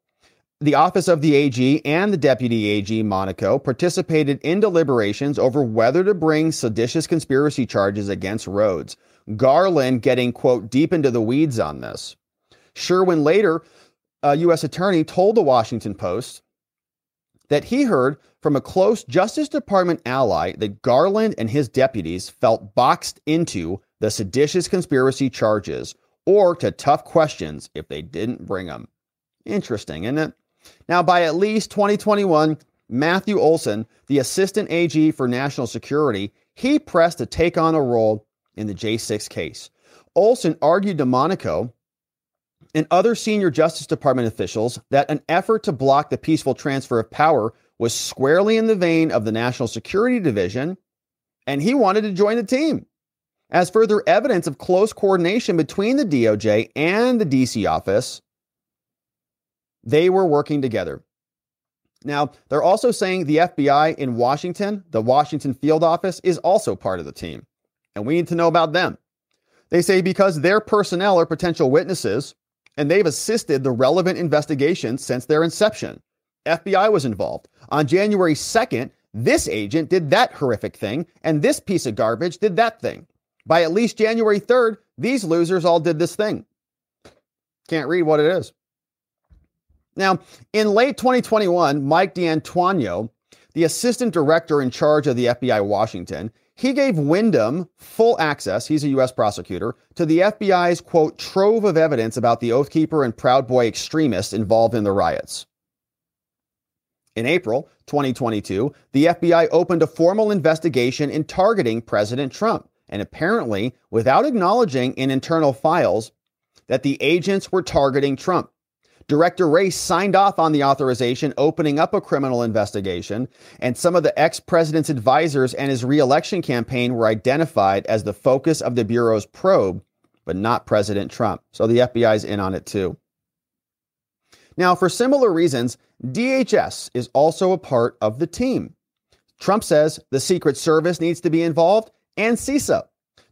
A: The office of the AG and the deputy AG Monaco participated in deliberations over whether to bring seditious conspiracy charges against Rhodes. Garland getting, quote, deep into the weeds on this. Sherwin later a U.S. attorney told the Washington Post that he heard from a close Justice Department ally that Garland and his deputies felt boxed into the seditious conspiracy charges or to tough questions if they didn't bring them. Interesting, isn't it? Now, by at least 2021, Matthew Olsen, the assistant AG for national security, he pressed to take on a role in the J6 case. Olson argued to Monaco and other senior Justice Department officials that an effort to block the peaceful transfer of power was squarely in the vein of the National Security Division, and he wanted to join the team. As further evidence of close coordination between the DOJ and the DC office, they were working together. Now, they're also saying the FBI in Washington, the Washington field office, is also part of the team. And we need to know about them. They say because their personnel are potential witnesses, and they've assisted the relevant investigation since their inception. FBI was involved. On January 2nd, this agent did that horrific thing, and this piece of garbage did that thing. By at least January 3rd, these losers all did this thing. Can't read what it is. Now, in late 2021, Mike D'Antuono, the assistant director in charge of the FBI Washington, he gave Windom full access, he's a U.S. prosecutor, to the FBI's, quote, trove of evidence about the Oath Keeper and Proud Boy extremists involved in the riots. In April 2022, the FBI opened a formal investigation in targeting President Trump, and apparently without acknowledging in internal files that the agents were targeting Trump. Director Wray signed off on the authorization, opening up a criminal investigation, and some of the ex president's advisors and his reelection campaign were identified as the focus of the Bureau's probe, but not President Trump. So the FBI's in on it too. Now, for similar reasons, DHS is also a part of the team. Trump says the Secret Service needs to be involved and CISA.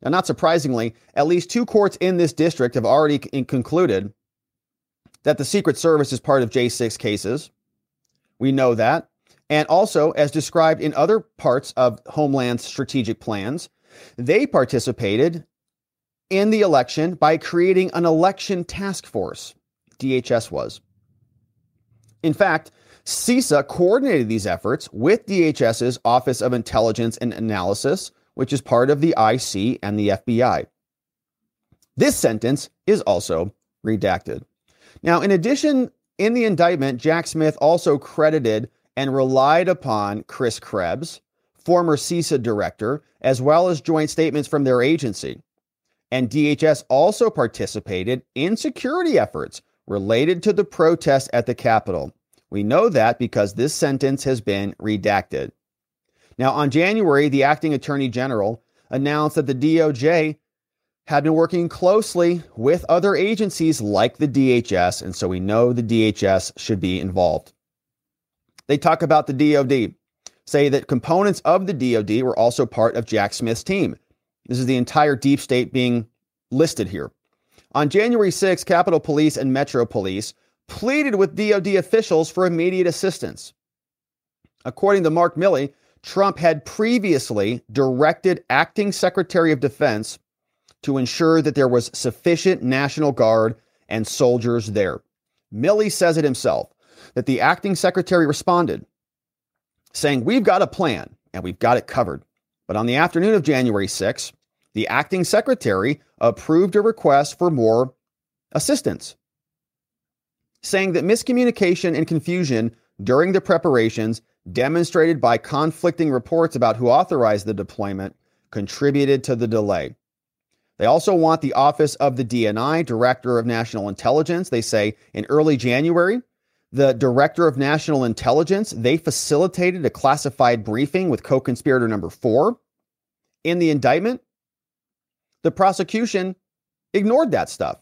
A: Now, not surprisingly, at least two courts in this district have already concluded that the Secret Service is part of J6 cases. We know that. And also, as described in other parts of Homeland's strategic plans, they participated in the election by creating an election task force. DHS was. In fact, CISA coordinated these efforts with DHS's Office of Intelligence and Analysis, which is part of the IC and the FBI. This sentence is also redacted. Now, in addition, in the indictment, Jack Smith also credited and relied upon Chris Krebs, former CISA director, as well as joint statements from their agency. And DHS also participated in security efforts related to the protests at the Capitol. We know that because this sentence has been redacted. Now, on January, the acting attorney general announced that the DOJ had been working closely with other agencies like the DHS, and so we know the DHS should be involved. They talk about the DoD, say that components of the DoD were also part of Jack Smith's team. This is the entire deep state being listed here. On January 6, Capitol Police and Metro Police pleaded with DoD officials for immediate assistance. According to Mark Milley, Trump had previously directed acting Secretary of Defense to ensure that there was sufficient National Guard and soldiers there. Milley says it himself that the acting secretary responded, saying, We've got a plan and we've got it covered. But on the afternoon of January 6, the acting secretary approved a request for more assistance, saying that miscommunication and confusion during the preparations, demonstrated by conflicting reports about who authorized the deployment, contributed to the delay. They also want the Office of the DNI, Director of National Intelligence. They say in early January, the Director of National Intelligence, they facilitated a classified briefing with co-conspirator number 4 in the indictment. The prosecution ignored that stuff.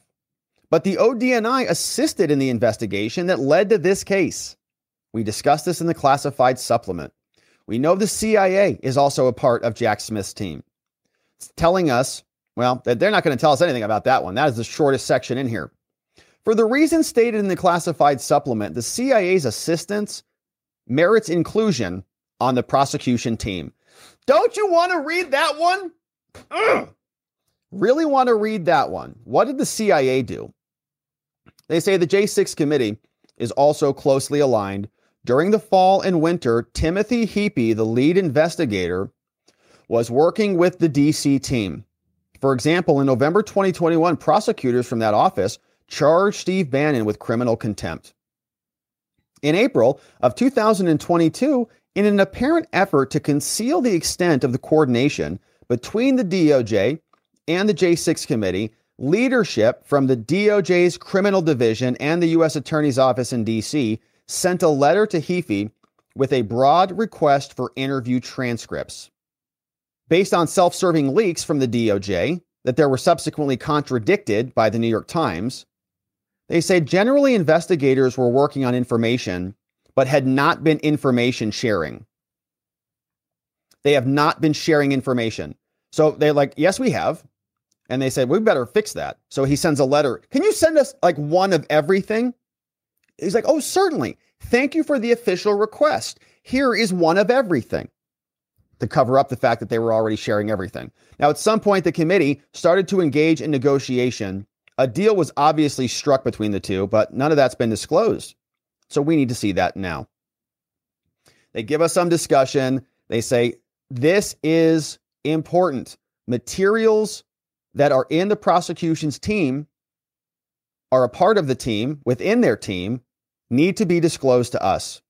A: But the ODNI assisted in the investigation that led to this case. We discussed this in the classified supplement. We know the CIA is also a part of Jack Smith's team. It's telling us well, they're not going to tell us anything about that one. That is the shortest section in here. For the reasons stated in the classified supplement, the CIA's assistance merits inclusion on the prosecution team. Don't you want to read that one? Ugh. Really want to read that one. What did the CIA do? They say the J6 committee is also closely aligned. During the fall and winter, Timothy Heapy, the lead investigator, was working with the DC team. For example, in November 2021, prosecutors from that office charged Steve Bannon with criminal contempt. In April of 2022, in an apparent effort to conceal the extent of the coordination between the DOJ and the J6 committee, leadership from the DOJ's criminal division and the U.S. Attorney's Office in D.C. sent a letter to Heapy with a broad request for interview transcripts based on self serving leaks from the DOJ that there were subsequently contradicted by the New York Times. They say generally investigators were working on information, but had not been information sharing. They have not been sharing information. So they're like, yes, we have. And they said, we better fix that. So he sends a letter. Can you send us like one of everything? He's like, oh, certainly. Thank you for the official request. Here is one of everything to cover up the fact that they were already sharing everything. Now, at some point, the committee started to engage in negotiation. A deal was obviously struck between the two, but none of that's been disclosed. So we need to see that now. They give us some discussion. They say, this is important. Materials that are in the prosecution's team are a part of the team within their team need to be disclosed to us.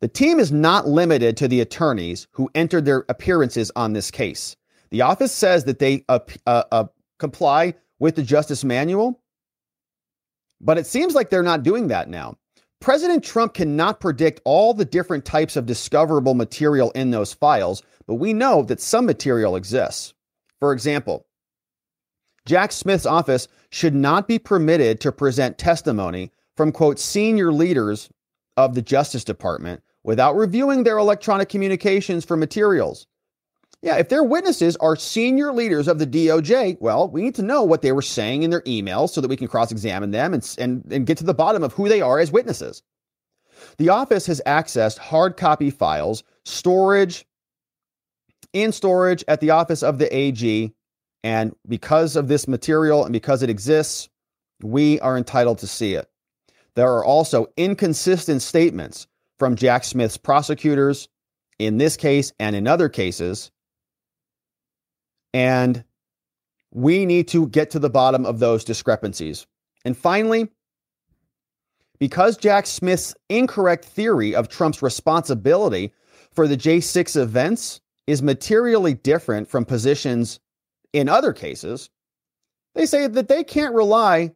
A: The team is not limited to the attorneys who entered their appearances on this case. The office says that they uh, uh, uh, comply with the Justice Manual, but it seems like they're not doing that now. President Trump cannot predict all the different types of discoverable material in those files, but we know that some material exists. For example, Jack Smith's office should not be permitted to present testimony from, quote, senior leaders of the Justice Department without reviewing their electronic communications for materials. Yeah, if their witnesses are senior leaders of the DOJ, well, we need to know what they were saying in their emails so that we can cross examine them and, and, and get to the bottom of who they are as witnesses. The office has accessed hard copy files, storage, in storage at the office of the AG. And because of this material and because it exists, we are entitled to see it. There are also inconsistent statements from Jack Smith's prosecutors in this case and in other cases and we need to get to the bottom of those discrepancies. And finally, because Jack Smith's incorrect theory of Trump's responsibility for the J6 events is materially different from positions in other cases, they say that they can't rely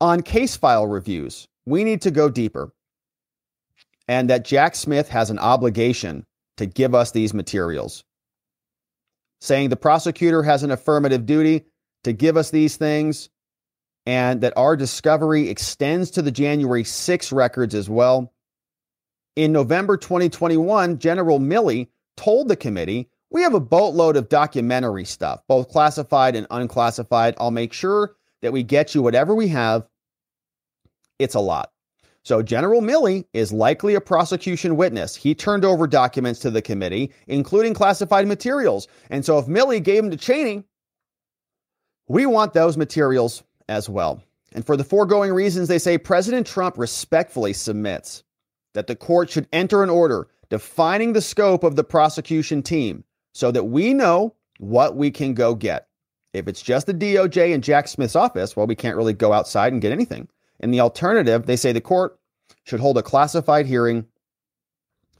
A: on case file reviews. We need to go deeper. And that Jack Smith has an obligation to give us these materials saying the prosecutor has an affirmative duty to give us these things and that our discovery extends to the January 6 records as well. In November 2021, General Milley told the committee, We have a boatload of documentary stuff, both classified and unclassified. I'll make sure that we get you whatever we have. It's a lot. So General Milley is likely a prosecution witness. He turned over documents to the committee, including classified materials. And so if Milley gave them to Cheney, we want those materials as well. And for the foregoing reasons, they say President Trump respectfully submits that the court should enter an order defining the scope of the prosecution team so that we know what we can go get. If it's just the DOJ and Jack Smith's office, well, we can't really go outside and get anything. In the alternative, they say the court should hold a classified hearing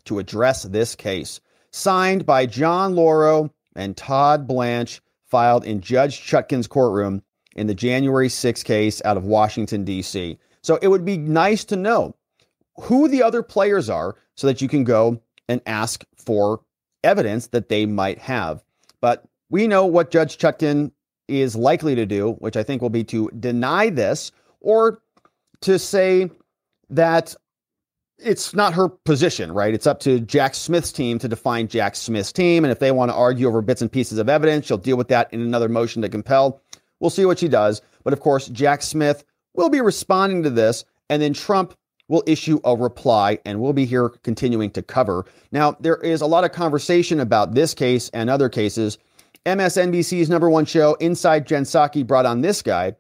A: to address this case. Signed by John Lauro and Todd Blanche, filed in Judge Chutkan's courtroom in the January 6 case out of Washington, D.C. So it would be nice to know who the other players are so that you can go and ask for evidence that they might have. But we know what Judge Chutkan is likely to do, which I think will be to deny this or to say that it's not her position, right? It's up to Jack Smith's team to define Jack Smith's team. And if they want to argue over bits and pieces of evidence, she'll deal with that in another motion to compel. We'll see what she does. But of course, Jack Smith will be responding to this, and then Trump will issue a reply, and we'll be here continuing to cover. Now, there is a lot of conversation about this case and other cases. MSNBC's number one show, Inside Jen brought on this guy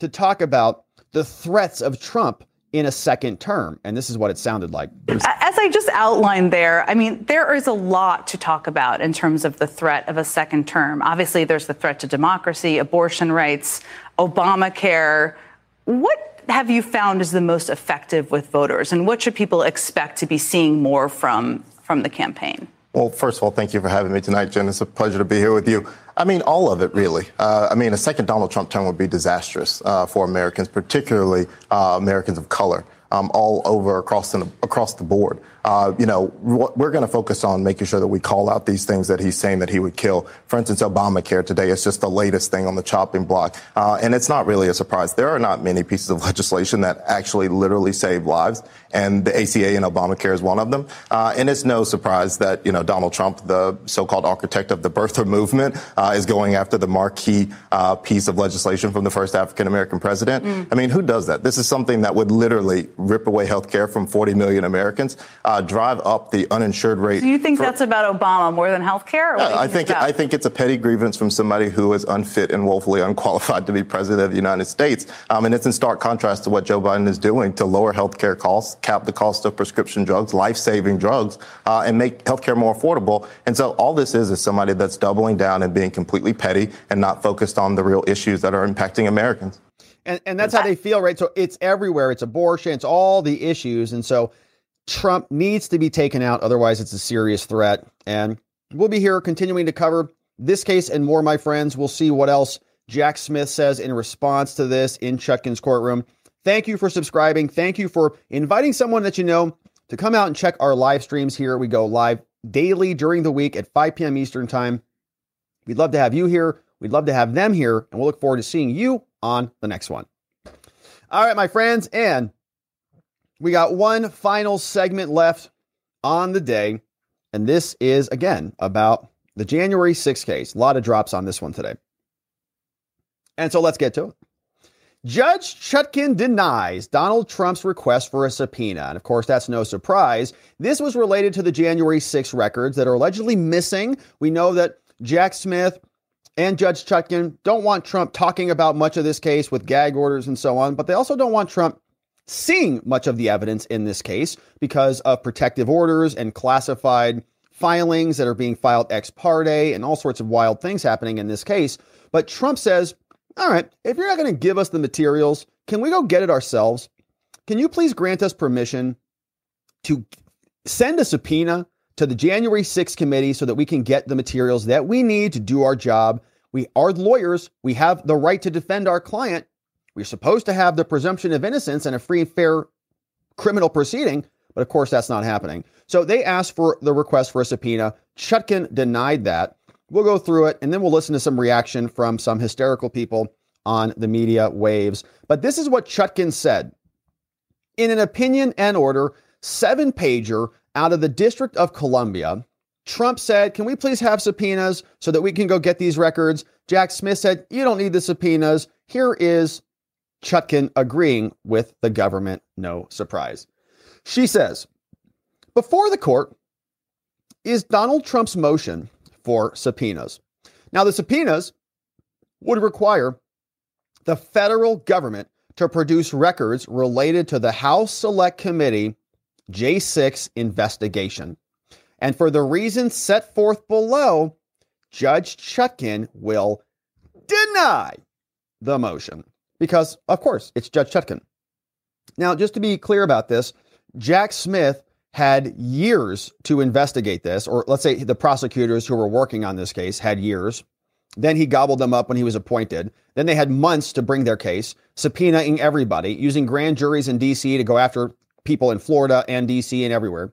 A: to talk about the threats of Trump in a second term. And this is what it sounded like.
D: As I just outlined there, I mean, there is a lot to talk about in terms of the threat of a second term. Obviously, there's the threat to democracy, abortion rights, Obamacare. What have you found is the most effective with voters, and what should people expect to be seeing more from from the campaign?
E: Well, first of all, thank you for having me tonight, Jen. It's a pleasure to be here with you. I mean, all of it, really. Uh, I mean, a second Donald Trump term would be disastrous uh, for Americans, particularly uh, Americans of color, um, all over across the, across the board uh, you know, we're going to focus on making sure that we call out these things that he's saying that he would kill. For instance, Obamacare today is just the latest thing on the chopping block. Uh, and it's not really a surprise. There are not many pieces of legislation that actually literally save lives. And the ACA and Obamacare is one of them. Uh, and it's no surprise that, you know, Donald Trump, the so-called architect of the birther movement, uh, is going after the marquee uh, piece of legislation from the first African-American president. Mm. I mean, who does that? This is something that would literally rip away health care from 40 million Americans. Uh, uh, drive up the uninsured rate.
D: Do you think for, that's about Obama more than health care?
E: Yeah, I think I think it's a petty grievance from somebody who is unfit and woefully unqualified to be president of the United States. Um, and it's in stark contrast to what Joe Biden is doing to lower health care costs, cap the cost of prescription drugs, life-saving drugs, uh, and make health care more affordable. And so all this is is somebody that's doubling down and being completely petty and not focused on the real issues that are impacting Americans.
A: And, and that's how they feel, right? So it's everywhere. It's abortion. It's all the issues. And so Trump needs to be taken out. Otherwise, it's a serious threat. And we'll be here continuing to cover this case and more, my friends. We'll see what else Jack Smith says in response to this in Chutkan's courtroom. Thank you for subscribing. Thank you for inviting someone that you know to come out and check our live streams here. We go live daily during the week at 5 p.m. Eastern Time. We'd love to have you here. We'd love to have them here. And we'll look forward to seeing you on the next one. All right, my friends. And we got one final segment left on the day. And this is, again, about the January 6th case. A lot of drops on this one today. And so let's get to it. Judge Chutkan denies Donald Trump's request for a subpoena. And of course, that's no surprise. This was related to the January 6 records that are allegedly missing. We know that Jack Smith and Judge Chutkan don't want Trump talking about much of this case with gag orders and so on, but they also don't want Trump seeing much of the evidence in this case because of protective orders and classified filings that are being filed ex parte and all sorts of wild things happening in this case. But Trump says, all right, if you're not going to give us the materials, can we go get it ourselves? Can you please grant us permission to send a subpoena to the January 6th committee so that we can get the materials that we need to do our job? We are lawyers. We have the right to defend our client. We're supposed to have the presumption of innocence and a free and fair criminal proceeding, but of course that's not happening. So they asked for the request for a subpoena. Chutkan denied that. We'll go through it and then we'll listen to some reaction from some hysterical people on the media waves. But this is what Chutkan said. In an opinion and order, seven pager out of the District of Columbia, Trump said, Can we please have subpoenas so that we can go get these records? Jack Smith said, You don't need the subpoenas. Here is Chutkan agreeing with the government. No surprise. She says, Before the court is Donald Trump's motion for subpoenas. Now, the subpoenas would require the federal government to produce records related to the House Select Committee J6 investigation. And for the reasons set forth below, Judge Chutkan will deny the motion because, of course, it's Judge Chutkan. Now, just to be clear about this, Jack Smith had years to investigate this, or let's say the prosecutors who were working on this case had years. Then he gobbled them up when he was appointed. Then they had months to bring their case, subpoenaing everybody, using grand juries in DC to go after people in Florida and DC and everywhere.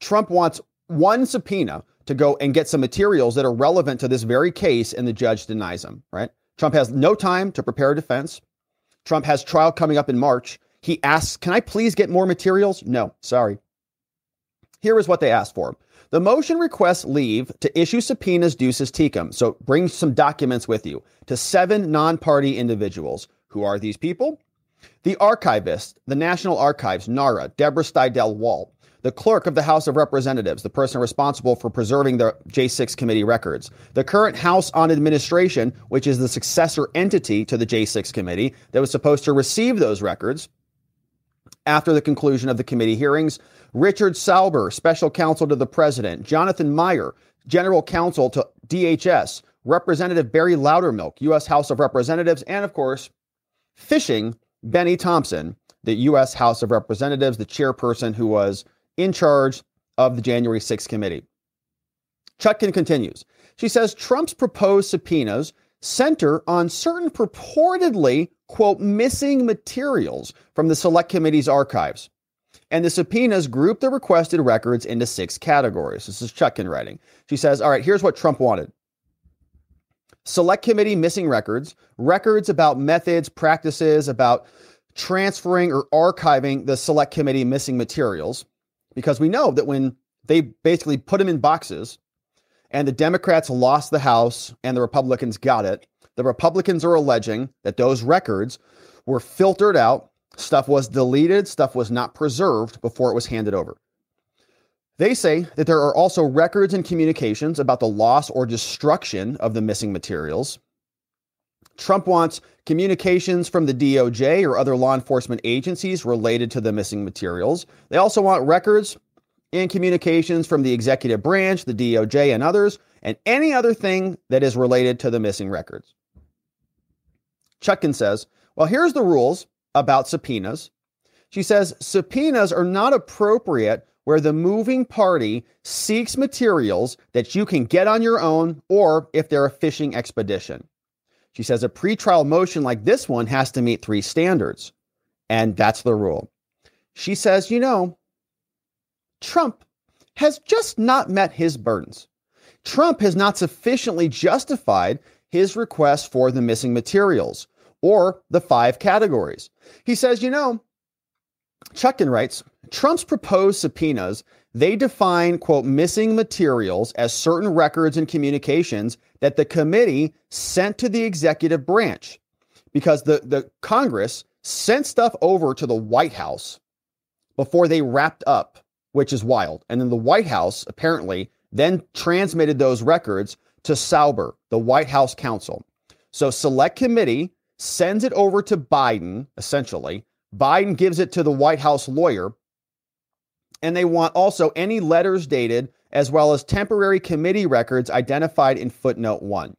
A: Trump wants one subpoena to go and get some materials that are relevant to this very case, and the judge denies them, right? Trump has no time to prepare a defense. Trump has trial coming up in March. He asks, Can I please get more materials? No, sorry. Here is what they asked for. The motion requests leave to issue subpoenas duces tecum, so bring some documents with you, to seven non party individuals. Who are these people? The archivist, the National Archives, NARA, Deborah Steidel Wall, the clerk of the House of Representatives, the person responsible for preserving the J6 committee records, the current House on Administration, which is the successor entity to the J6 committee that was supposed to receive those records after the conclusion of the committee hearings, Richard Sauber, special counsel to the president, Jonathan Meyer, general counsel to DHS, Representative Barry Loudermilk, U.S. House of Representatives, and of course, fishing Bennie Thompson, the U.S. House of Representatives, the chairperson who was in charge of the January 6th committee. Chutkan continues. She says Trump's proposed subpoenas center on certain purportedly, quote, missing materials from the Select Committee's archives and the subpoenas group the requested records into six categories. This is Chutkan writing. She says, All right, here's what Trump wanted Select Committee missing records, records about methods, practices, about transferring or archiving the Select Committee missing materials, because we know that when they basically put them in boxes and the Democrats lost the House and the Republicans got it, the Republicans are alleging that those records were filtered out Stuff was deleted, stuff was not preserved before it was handed over. They say that there are also records and communications about the loss or destruction of the missing materials. Trump wants communications from the DOJ or other law enforcement agencies related to the missing materials. They also want records and communications from the executive branch, the DOJ, and others, and any other thing that is related to the missing records. Chutkan says, Well, here's the rules about subpoenas. She says subpoenas are not appropriate where the moving party seeks materials that you can get on your own or if they're a fishing expedition. She says a pretrial motion like this one has to meet three standards, and that's the rule. She says, you know, Trump has just not met his burdens. Trump has not sufficiently justified his request for the missing materials or the five categories. He says, you know, Chutkan writes, Trump's proposed subpoenas, they define, quote, missing materials as certain records and communications that the committee sent to the executive branch because the, the Congress sent stuff over to the White House before they wrapped up, which is wild. And then the White House apparently then transmitted those records to Sauber, the White House counsel. So select committee sends it over to Biden, essentially. Biden gives it to the White House lawyer. And they want also any letters dated, as well as temporary committee records identified in footnote one.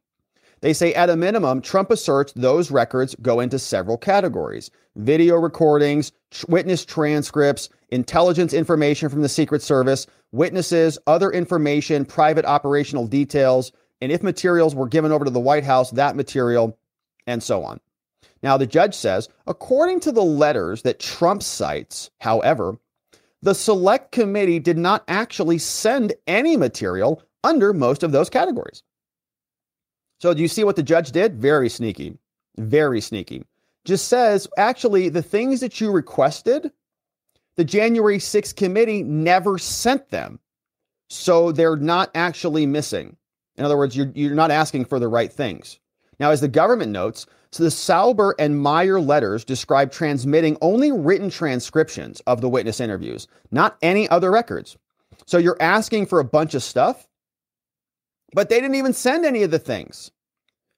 A: They say at a minimum, Trump asserts those records go into several categories video recordings, witness transcripts, intelligence information from the Secret Service, witnesses, other information, private operational details, and if materials were given over to the White House, that material, and so on. Now, the judge says, according to the letters that Trump cites, however, the select committee did not actually send any material under most of those categories. So, do you see what the judge did? Very sneaky. Very sneaky. Just says, actually, the things that you requested, the January 6th committee never sent them. So, they're not actually missing. In other words, you're, you're not asking for the right things. Now, as the government notes, so the Sauber and Meyer letters describe transmitting only written transcriptions of the witness interviews, not any other records. So you're asking for a bunch of stuff, but they didn't even send any of the things.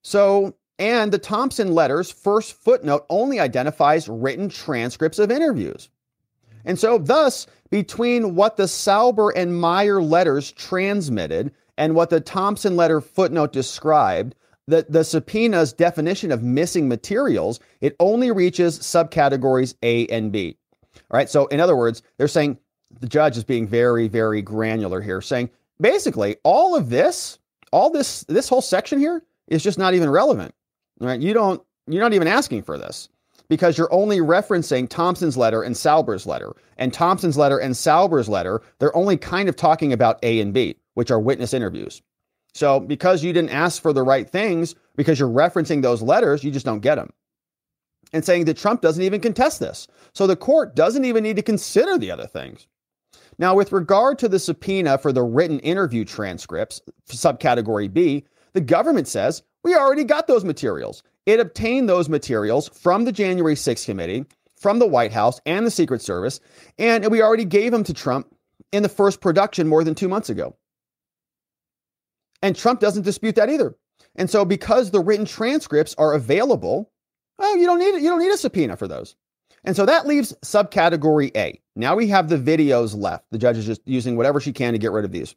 A: So, and the Thompson letters first footnote only identifies written transcripts of interviews. And so, thus, between what the Sauber and Meyer letters transmitted and what the Thompson letter footnote described, the, the subpoena's definition of missing materials, it only reaches subcategories A and B. All right. So, in other words, they're saying the judge is being very, very granular here, saying basically all of this, all this, this whole section here is just not even relevant. Right. You don't, you're not even asking for this because you're only referencing Thompson's letter and Sauber's letter. And Thompson's letter and Sauber's letter, they're only kind of talking about A and B, which are witness interviews. So because you didn't ask for the right things, because you're referencing those letters, you just don't get them. And saying that Trump doesn't even contest this. So the court doesn't even need to consider the other things. Now, with regard to the subpoena for the written interview transcripts, subcategory B, the government says we already got those materials. It obtained those materials from the January 6th committee, from the White House, and the Secret Service, and we already gave them to Trump in the first production more than two months ago. And Trump doesn't dispute that either. And so because the written transcripts are available, well, you don't need. You don't need a subpoena for those. And so that leaves subcategory A. Now we have the videos left. The judge is just using whatever she can to get rid of these.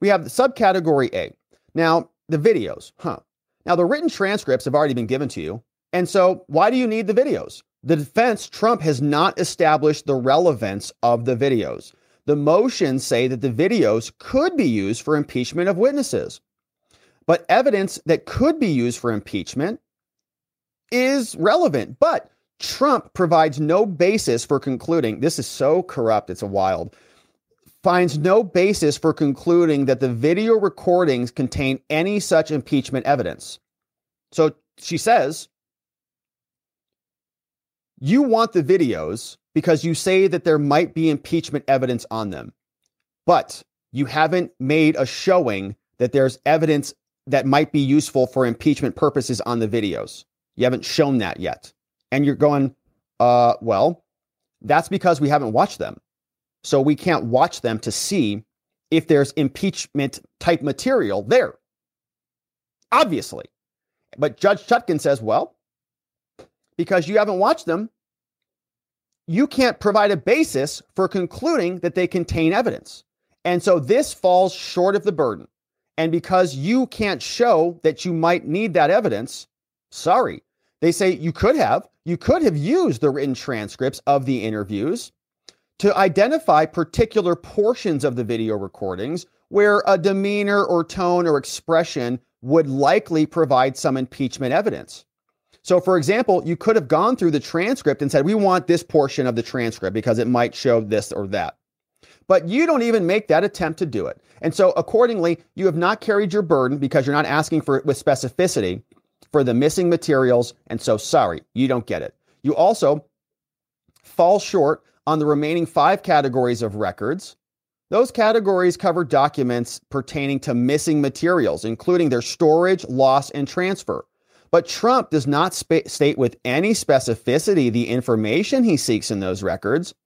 A: We have the subcategory A. Now, the videos, huh? Now, the written transcripts have already been given to you. And so, why do you need the videos? The defense, Trump has not established the relevance of the videos. The motions say that the videos could be used for impeachment of witnesses. But evidence that could be used for impeachment is relevant. But Trump provides no basis for concluding this is so corrupt, it's a wild. Finds no basis for concluding that the video recordings contain any such impeachment evidence. So she says, You want the videos because you say that there might be impeachment evidence on them, but you haven't made a showing that there's evidence that might be useful for impeachment purposes on the videos. You haven't shown that yet. And you're going, uh, well, that's because we haven't watched them. So we can't watch them to see if there's impeachment type material there. Obviously. But Judge Chutkan says, well, because you haven't watched them, you can't provide a basis for concluding that they contain evidence. And so this falls short of the burden. And because you can't show that you might need that evidence, sorry. They say you could have. You could have used the written transcripts of the interviews to identify particular portions of the video recordings where a demeanor or tone or expression would likely provide some impeachment evidence. So, for example, you could have gone through the transcript and said, We want this portion of the transcript because it might show this or that. But you don't even make that attempt to do it. And so, accordingly, you have not carried your burden because you're not asking for it with specificity for the missing materials. And so, sorry, you don't get it. You also fall short on the remaining five categories of records. Those categories cover documents pertaining to missing materials, including their storage, loss, and transfer. But Trump does not sp- state with any specificity the information he seeks in those records,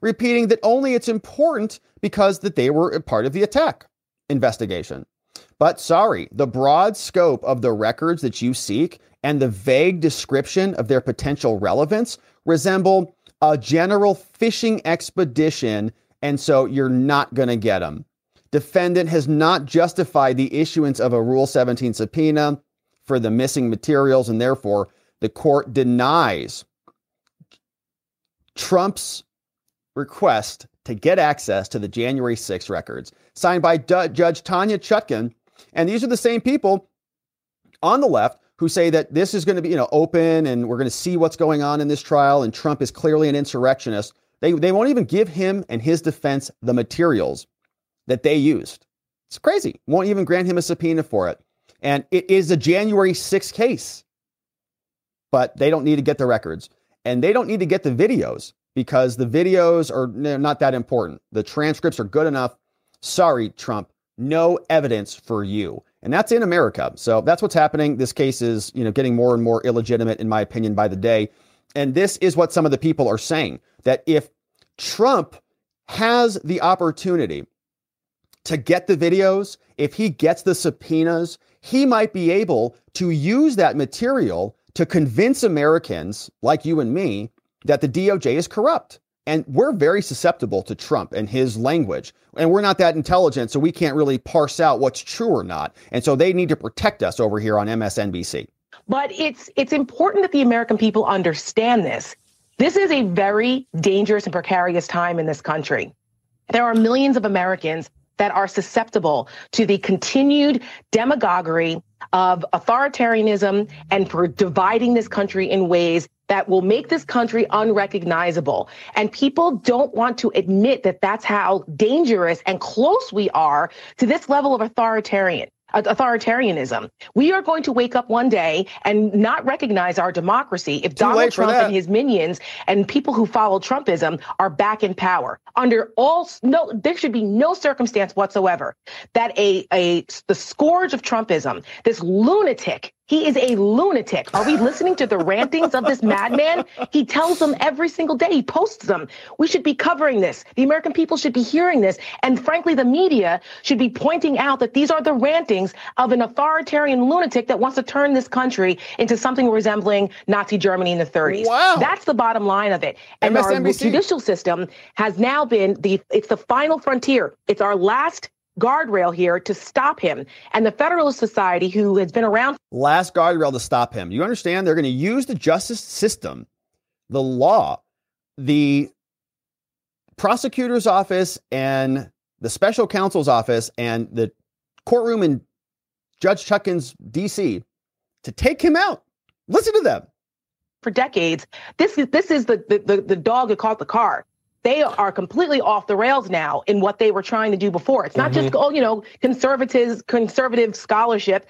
A: repeating that only it's important because that they were a part of the attack investigation. But sorry, the broad scope of the records that you seek and the vague description of their potential relevance resemble a general fishing expedition, and so you're not going to get them. Defendant has not justified the issuance of a Rule 17 subpoena for the missing materials, and therefore the court denies Trump's request to get access to the January 6 records, signed by D- Judge Tanya Chutkan. And these are the same people on the left who say that this is going to be, you know, open and we're going to see what's going on in this trial and Trump is clearly an insurrectionist. They, they won't even give him and his defense the materials that they used. It's crazy. Won't even grant him a subpoena for it. And it is a January 6th case. But they don't need to get the records. And they don't need to get the videos because the videos are not that important. The transcripts are good enough. Sorry, Trump, no evidence for you. And that's in America. So that's what's happening. This case is, you know, getting more and more illegitimate in my opinion by the day. And this is what some of the people are saying that if Trump has the opportunity to get the videos, if he gets the subpoenas, he might be able to use that material to convince Americans like you and me that the DOJ is corrupt. And we're very susceptible to Trump and his language. And we're not that intelligent, so we can't really parse out what's true or not. And so they need to protect us over here on MSNBC.
F: But it's it's important that the American people understand this. This is a very dangerous and precarious time in this country. There are millions of Americans that are susceptible to the continued demagoguery of authoritarianism and for dividing this country in ways that will make this country unrecognizable. And people don't want to admit that that's how dangerous and close we are to this level of authoritarian authoritarianism. We are going to wake up one day and not recognize our democracy if Too Donald Trump and his minions and people who follow Trumpism are back in power. Under all no, there should be no circumstance whatsoever that a a the scourge of Trumpism, this lunatic he is a lunatic. Are we listening to the rantings of this madman? He tells them every single day. He posts them. We should be covering this. The American people should be hearing this. And frankly, the media should be pointing out that these are the rantings of an authoritarian lunatic that wants to turn this country into something resembling Nazi Germany in the 30s.
A: Wow.
F: That's the bottom line of it. And MSNBC. our judicial system has now been the, it's the final frontier. It's our last guardrail here to stop him. And the Federalist Society, who has been around.
A: Last guardrail to stop him. You understand? They're going to use the justice system, the law, the prosecutor's office, and the special counsel's office, and the courtroom in Judge Chutkan's, DC to take him out. Listen to them.
F: For decades, this is this is the the, the dog that caught the car they are completely off the rails now in what they were trying to do before. It's not mm-hmm. just oh, you know, conservatives, conservative scholarship.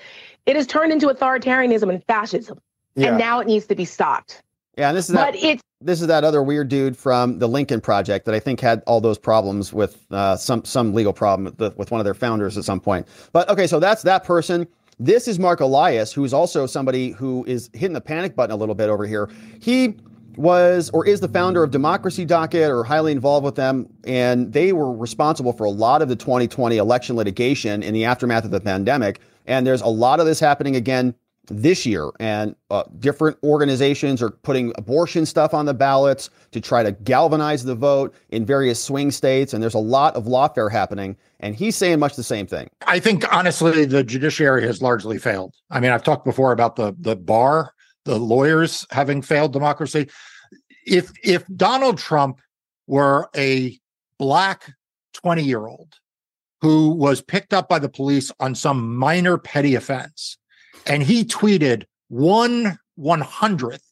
F: It has turned into authoritarianism and fascism, yeah. and now it needs to be stopped.
A: Yeah, and this is but that, it's, this is that other weird dude from the Lincoln Project that I think had all those problems with uh, some some legal problem with, the, with one of their founders at some point. But okay, so that's that person. This is Marc Elias, who is also somebody who is hitting the panic button a little bit over here. He was or is the founder of Democracy Docket or highly involved with them. And they were responsible for a lot of the 2020 election litigation in the aftermath of the pandemic. And there's a lot of this happening again this year. And uh, different organizations are putting abortion stuff on the ballots to try to galvanize the vote in various swing states. And there's a lot of lawfare happening. And he's saying much the same thing.
G: I think, honestly, the judiciary has largely failed. I mean, I've talked before about the, the bar, the lawyers having failed democracy. If, if Donald Trump were a black 20 year old who was picked up by the police on some minor petty offense, and he tweeted one one hundredth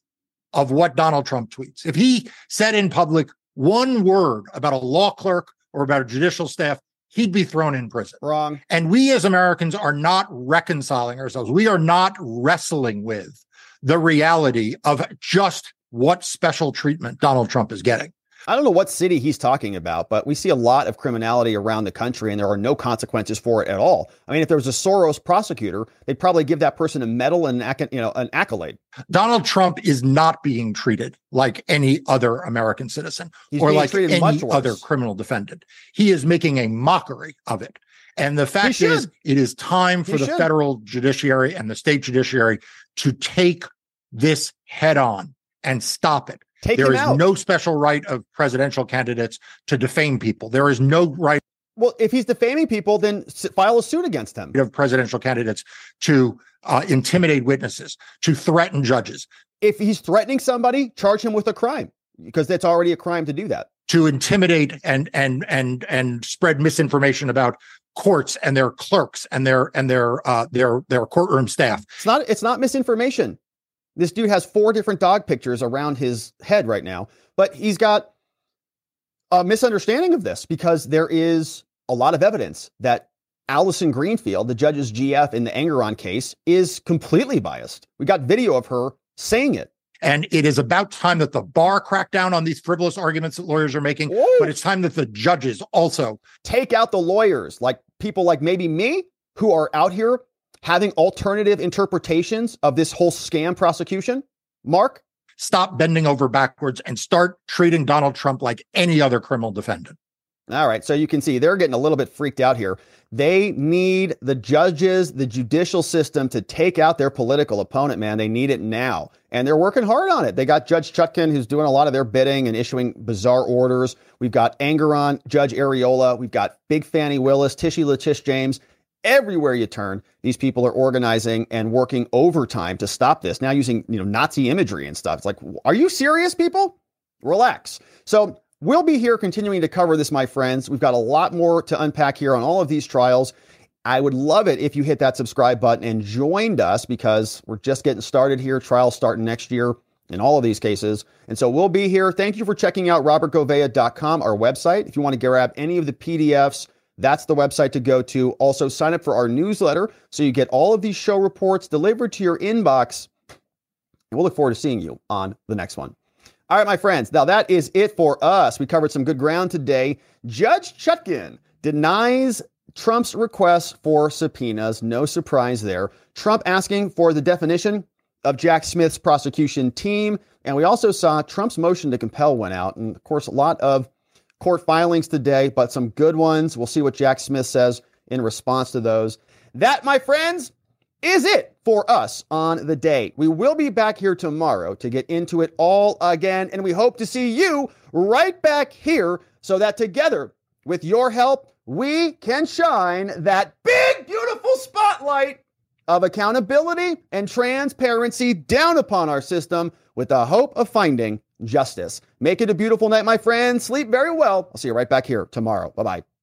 G: of what Donald Trump tweets. If he said in public one word about a law clerk or about a judicial staff, he'd be thrown in prison.
A: Wrong.
G: And we as Americans are not reconciling ourselves. We are not wrestling with the reality of just what special treatment Donald Trump is getting.
A: I don't know what city he's talking about, but we see a lot of criminality around the country and there are no consequences for it at all. I mean, if there was a Soros prosecutor, they'd probably give that person a medal and an, you know, an accolade.
G: Donald Trump is not being treated like any other American citizen
A: He's
G: or like any other criminal defendant. He is making a mockery of it. And the fact is, it is time for
A: He
G: the
A: should.
G: federal judiciary and the state judiciary to take this head on and stop it.
A: Take
G: There is
A: out.
G: no special right of presidential candidates to defame people. There is no right
A: well, if he's defaming people, then file a suit against him.
G: of presidential candidates to uh, intimidate witnesses, to threaten judges,
A: If he's threatening somebody, charge him with a crime because that's already a crime to do that.
G: to intimidate and and and and spread misinformation about courts and their clerks and their and their uh, their their courtroom staff.
A: It's not it's not misinformation. This dude has four different dog pictures around his head right now, but he's got a misunderstanding of this because there is a lot of evidence that Allison Greenfield, the judge's GF in the Engoron case, is completely biased. We got video of her saying it.
G: And it is about time that the bar crack down on these frivolous arguments that lawyers are making,
A: Woo!
G: but it's time that the judges also
A: Take out the lawyers, like people like maybe me, who are out here having alternative interpretations of this whole scam prosecution. Mark,
G: stop bending over backwards and start treating Donald Trump like any other criminal defendant.
A: All right. So you can see they're getting a little bit freaked out here. They need the judges, the judicial system to take out their political opponent, man. They need it now. And they're working hard on it. They got Judge Chutkan, who's doing a lot of their bidding and issuing bizarre orders. We've got Engoron, Judge Areola. We've got Big Fani Willis, Tishy Letish James. Everywhere you turn, these people are organizing and working overtime to stop this. Now using, you know, Nazi imagery and stuff. It's like, are you serious, people? Relax. So we'll be here continuing to cover this, my friends. We've got a lot more to unpack here on all of these trials. I would love it if you hit that subscribe button and joined us because we're just getting started here. Trials starting next year in all of these cases. And so we'll be here. Thank you for checking out robertgouveia.com, our website. If you want to grab any of the PDFs, that's the website to go to. Also, sign up for our newsletter so you get all of these show reports delivered to your inbox. And we'll look forward to seeing you on the next one. All right, my friends. Now that is it for us. We covered some good ground today. Judge Chutkan denies Trump's request for subpoenas. No surprise there. Trump asking for the definition of Jack Smith's prosecution team. And we also saw Trump's motion to compel went out. And of course, a lot of court filings today, but some good ones. We'll see what Jack Smith says in response to those. That, my friends, is it for us on the day. We will be back here tomorrow to get into it all again, and we hope to see you right back here so that together, with your help, we can shine that big, beautiful spotlight of accountability and transparency down upon our system with the hope of finding justice. Make it a beautiful night, my friends. Sleep very well. I'll see you right back here tomorrow. Bye bye.